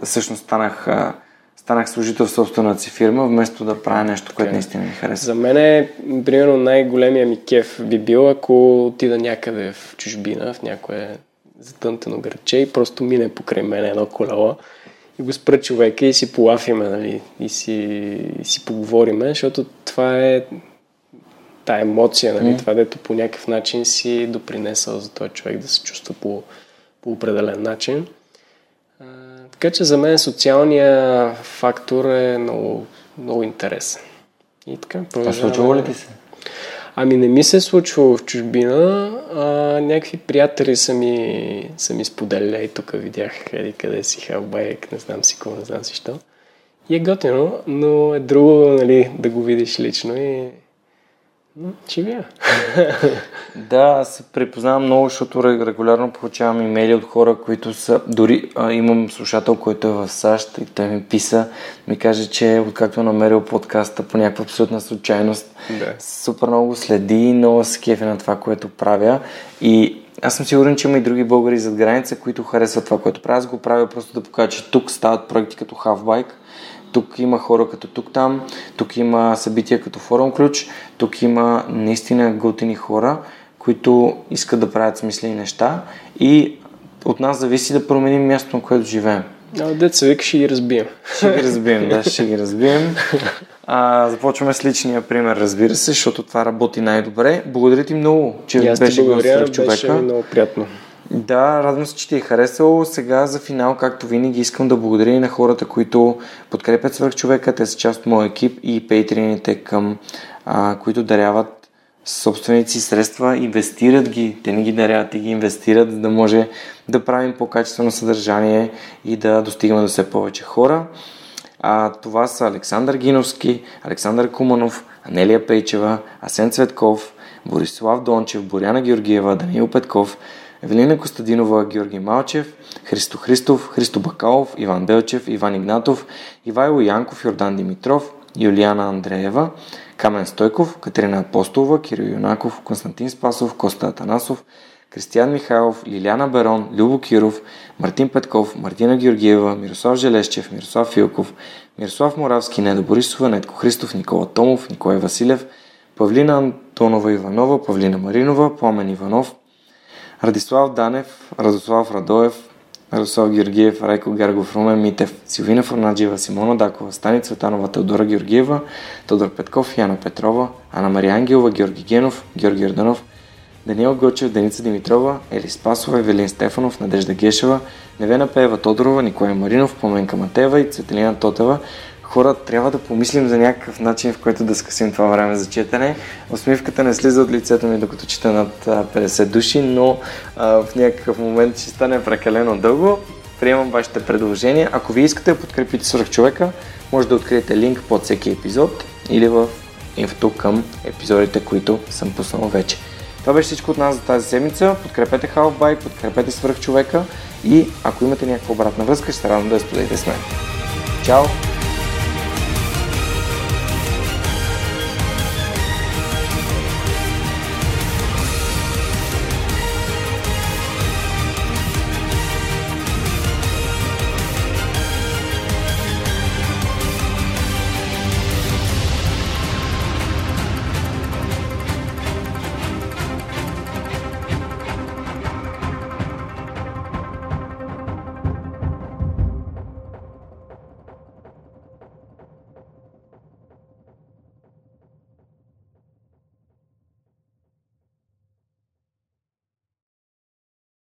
всъщност станах, а, станах служител в собствената си фирма, вместо да правя нещо, което е. наистина ми харесва. За мен е, примерно, най-големия ми кеф би бил, ако отида някъде в чужбина, в някое затънтено градче и просто мине покрай мен едно колело и го спра човека и си полафиме, нали, и си, и си поговориме, защото това е тая емоция, нали, mm. това дето по някакъв начин си допринесъл за този човек да се чувства по, по определен начин. А, така че за мен социалния фактор е много, много интересен. И така, А случва ли ти се? Ами не ми се е случвало в чужбина, а, някакви приятели са ми, са ми споделяли, тук видях еди къде си халбайк, не знам си какво, не знам си що. И е готино, но е друго, нали, да го видиш лично и ще вия. да, аз се припознавам много, защото регулярно получавам имейли от хора, които са... Дори а, имам слушател, който е в САЩ и той ми писа, ми каже, че откакто е намерил подкаста по някаква абсолютна случайност, да. супер много следи, много се кефи на това, което правя и аз съм сигурен, че има и други българи зад граница, които харесват това, което правя. Аз го правя просто да покажа, че тук стават проекти като Halfbike, тук има хора като тук-там, тук има събития като Форум Ключ, тук има наистина готини хора, които искат да правят смислени неща и от нас зависи да променим мястото, на което живеем. А, деца вика, ще ги разбием. Ще ги разбием, да, ще ги разбием. А, започваме с личния пример, разбира се, защото това работи най-добре. Благодаря ти много, че беше гост човека. Беше много приятно. Да, радвам се, че ти е харесало. Сега за финал, както винаги, искам да благодаря и на хората, които подкрепят свърх човека. Те са част от моя екип и пейтрините към, а, които даряват собственици средства, инвестират ги. Те не ги даряват, и ги инвестират, за да може да правим по-качествено съдържание и да достигаме до все повече хора. А, това са Александър Гиновски, Александър Куманов, Анелия Пейчева, Асен Цветков, Борислав Дончев, Боряна Георгиева, Даниил Петков, Евелина Костадинова, Георги Малчев, Христо Христов, Христо Бакалов, Иван Белчев, Иван Игнатов, Ивайло Янков, Йордан Димитров, Юлиана Андреева, Камен Стойков, Катерина Апостолова, Кирил Юнаков, Константин Спасов, Коста Атанасов, Кристиян Михайлов, Лиляна Берон, Любо Киров, Мартин Петков, Мартина Георгиева, Мирослав Желещев, Мирослав Филков, Мирослав Моравски, Недо Борисова, Нетко Христов, Никола Томов, Николай Василев, Павлина Антонова Иванова, Павлина Маринова, Пламен Иванов, Радислав Данев, Радослав Радоев, Радослав Георгиев, Райко Гаргов, Румен Митев, Силвина Форнаджиева, Симона Дакова, Стани Цветанова, Теодора Георгиева, Тодор Петков, Яна Петрова, Ана Мария Ангелова, Георги Генов, Георги Орданов, Даниел Гочев, Деница Димитрова, Ели Спасова, Евелин Стефанов, Надежда Гешева, Невена Пеева Тодорова, Николай Маринов, Поменка Матева и Цветелина Тотева. Хора, трябва да помислим за някакъв начин, в който да скъсим това време за четене. Усмивката не слиза от лицето ми, докато чета над 50 души, но а, в някакъв момент ще стане прекалено дълго. Приемам вашите предложения. Ако ви искате да подкрепите свърх човека, може да откриете линк под всеки епизод или в инфото към епизодите, които съм пуснал вече. Това беше всичко от нас за тази седмица. Подкрепете Halfbike, подкрепете свърх човека и ако имате някаква обратна връзка, ще се радвам да я споделите с мен. Чао!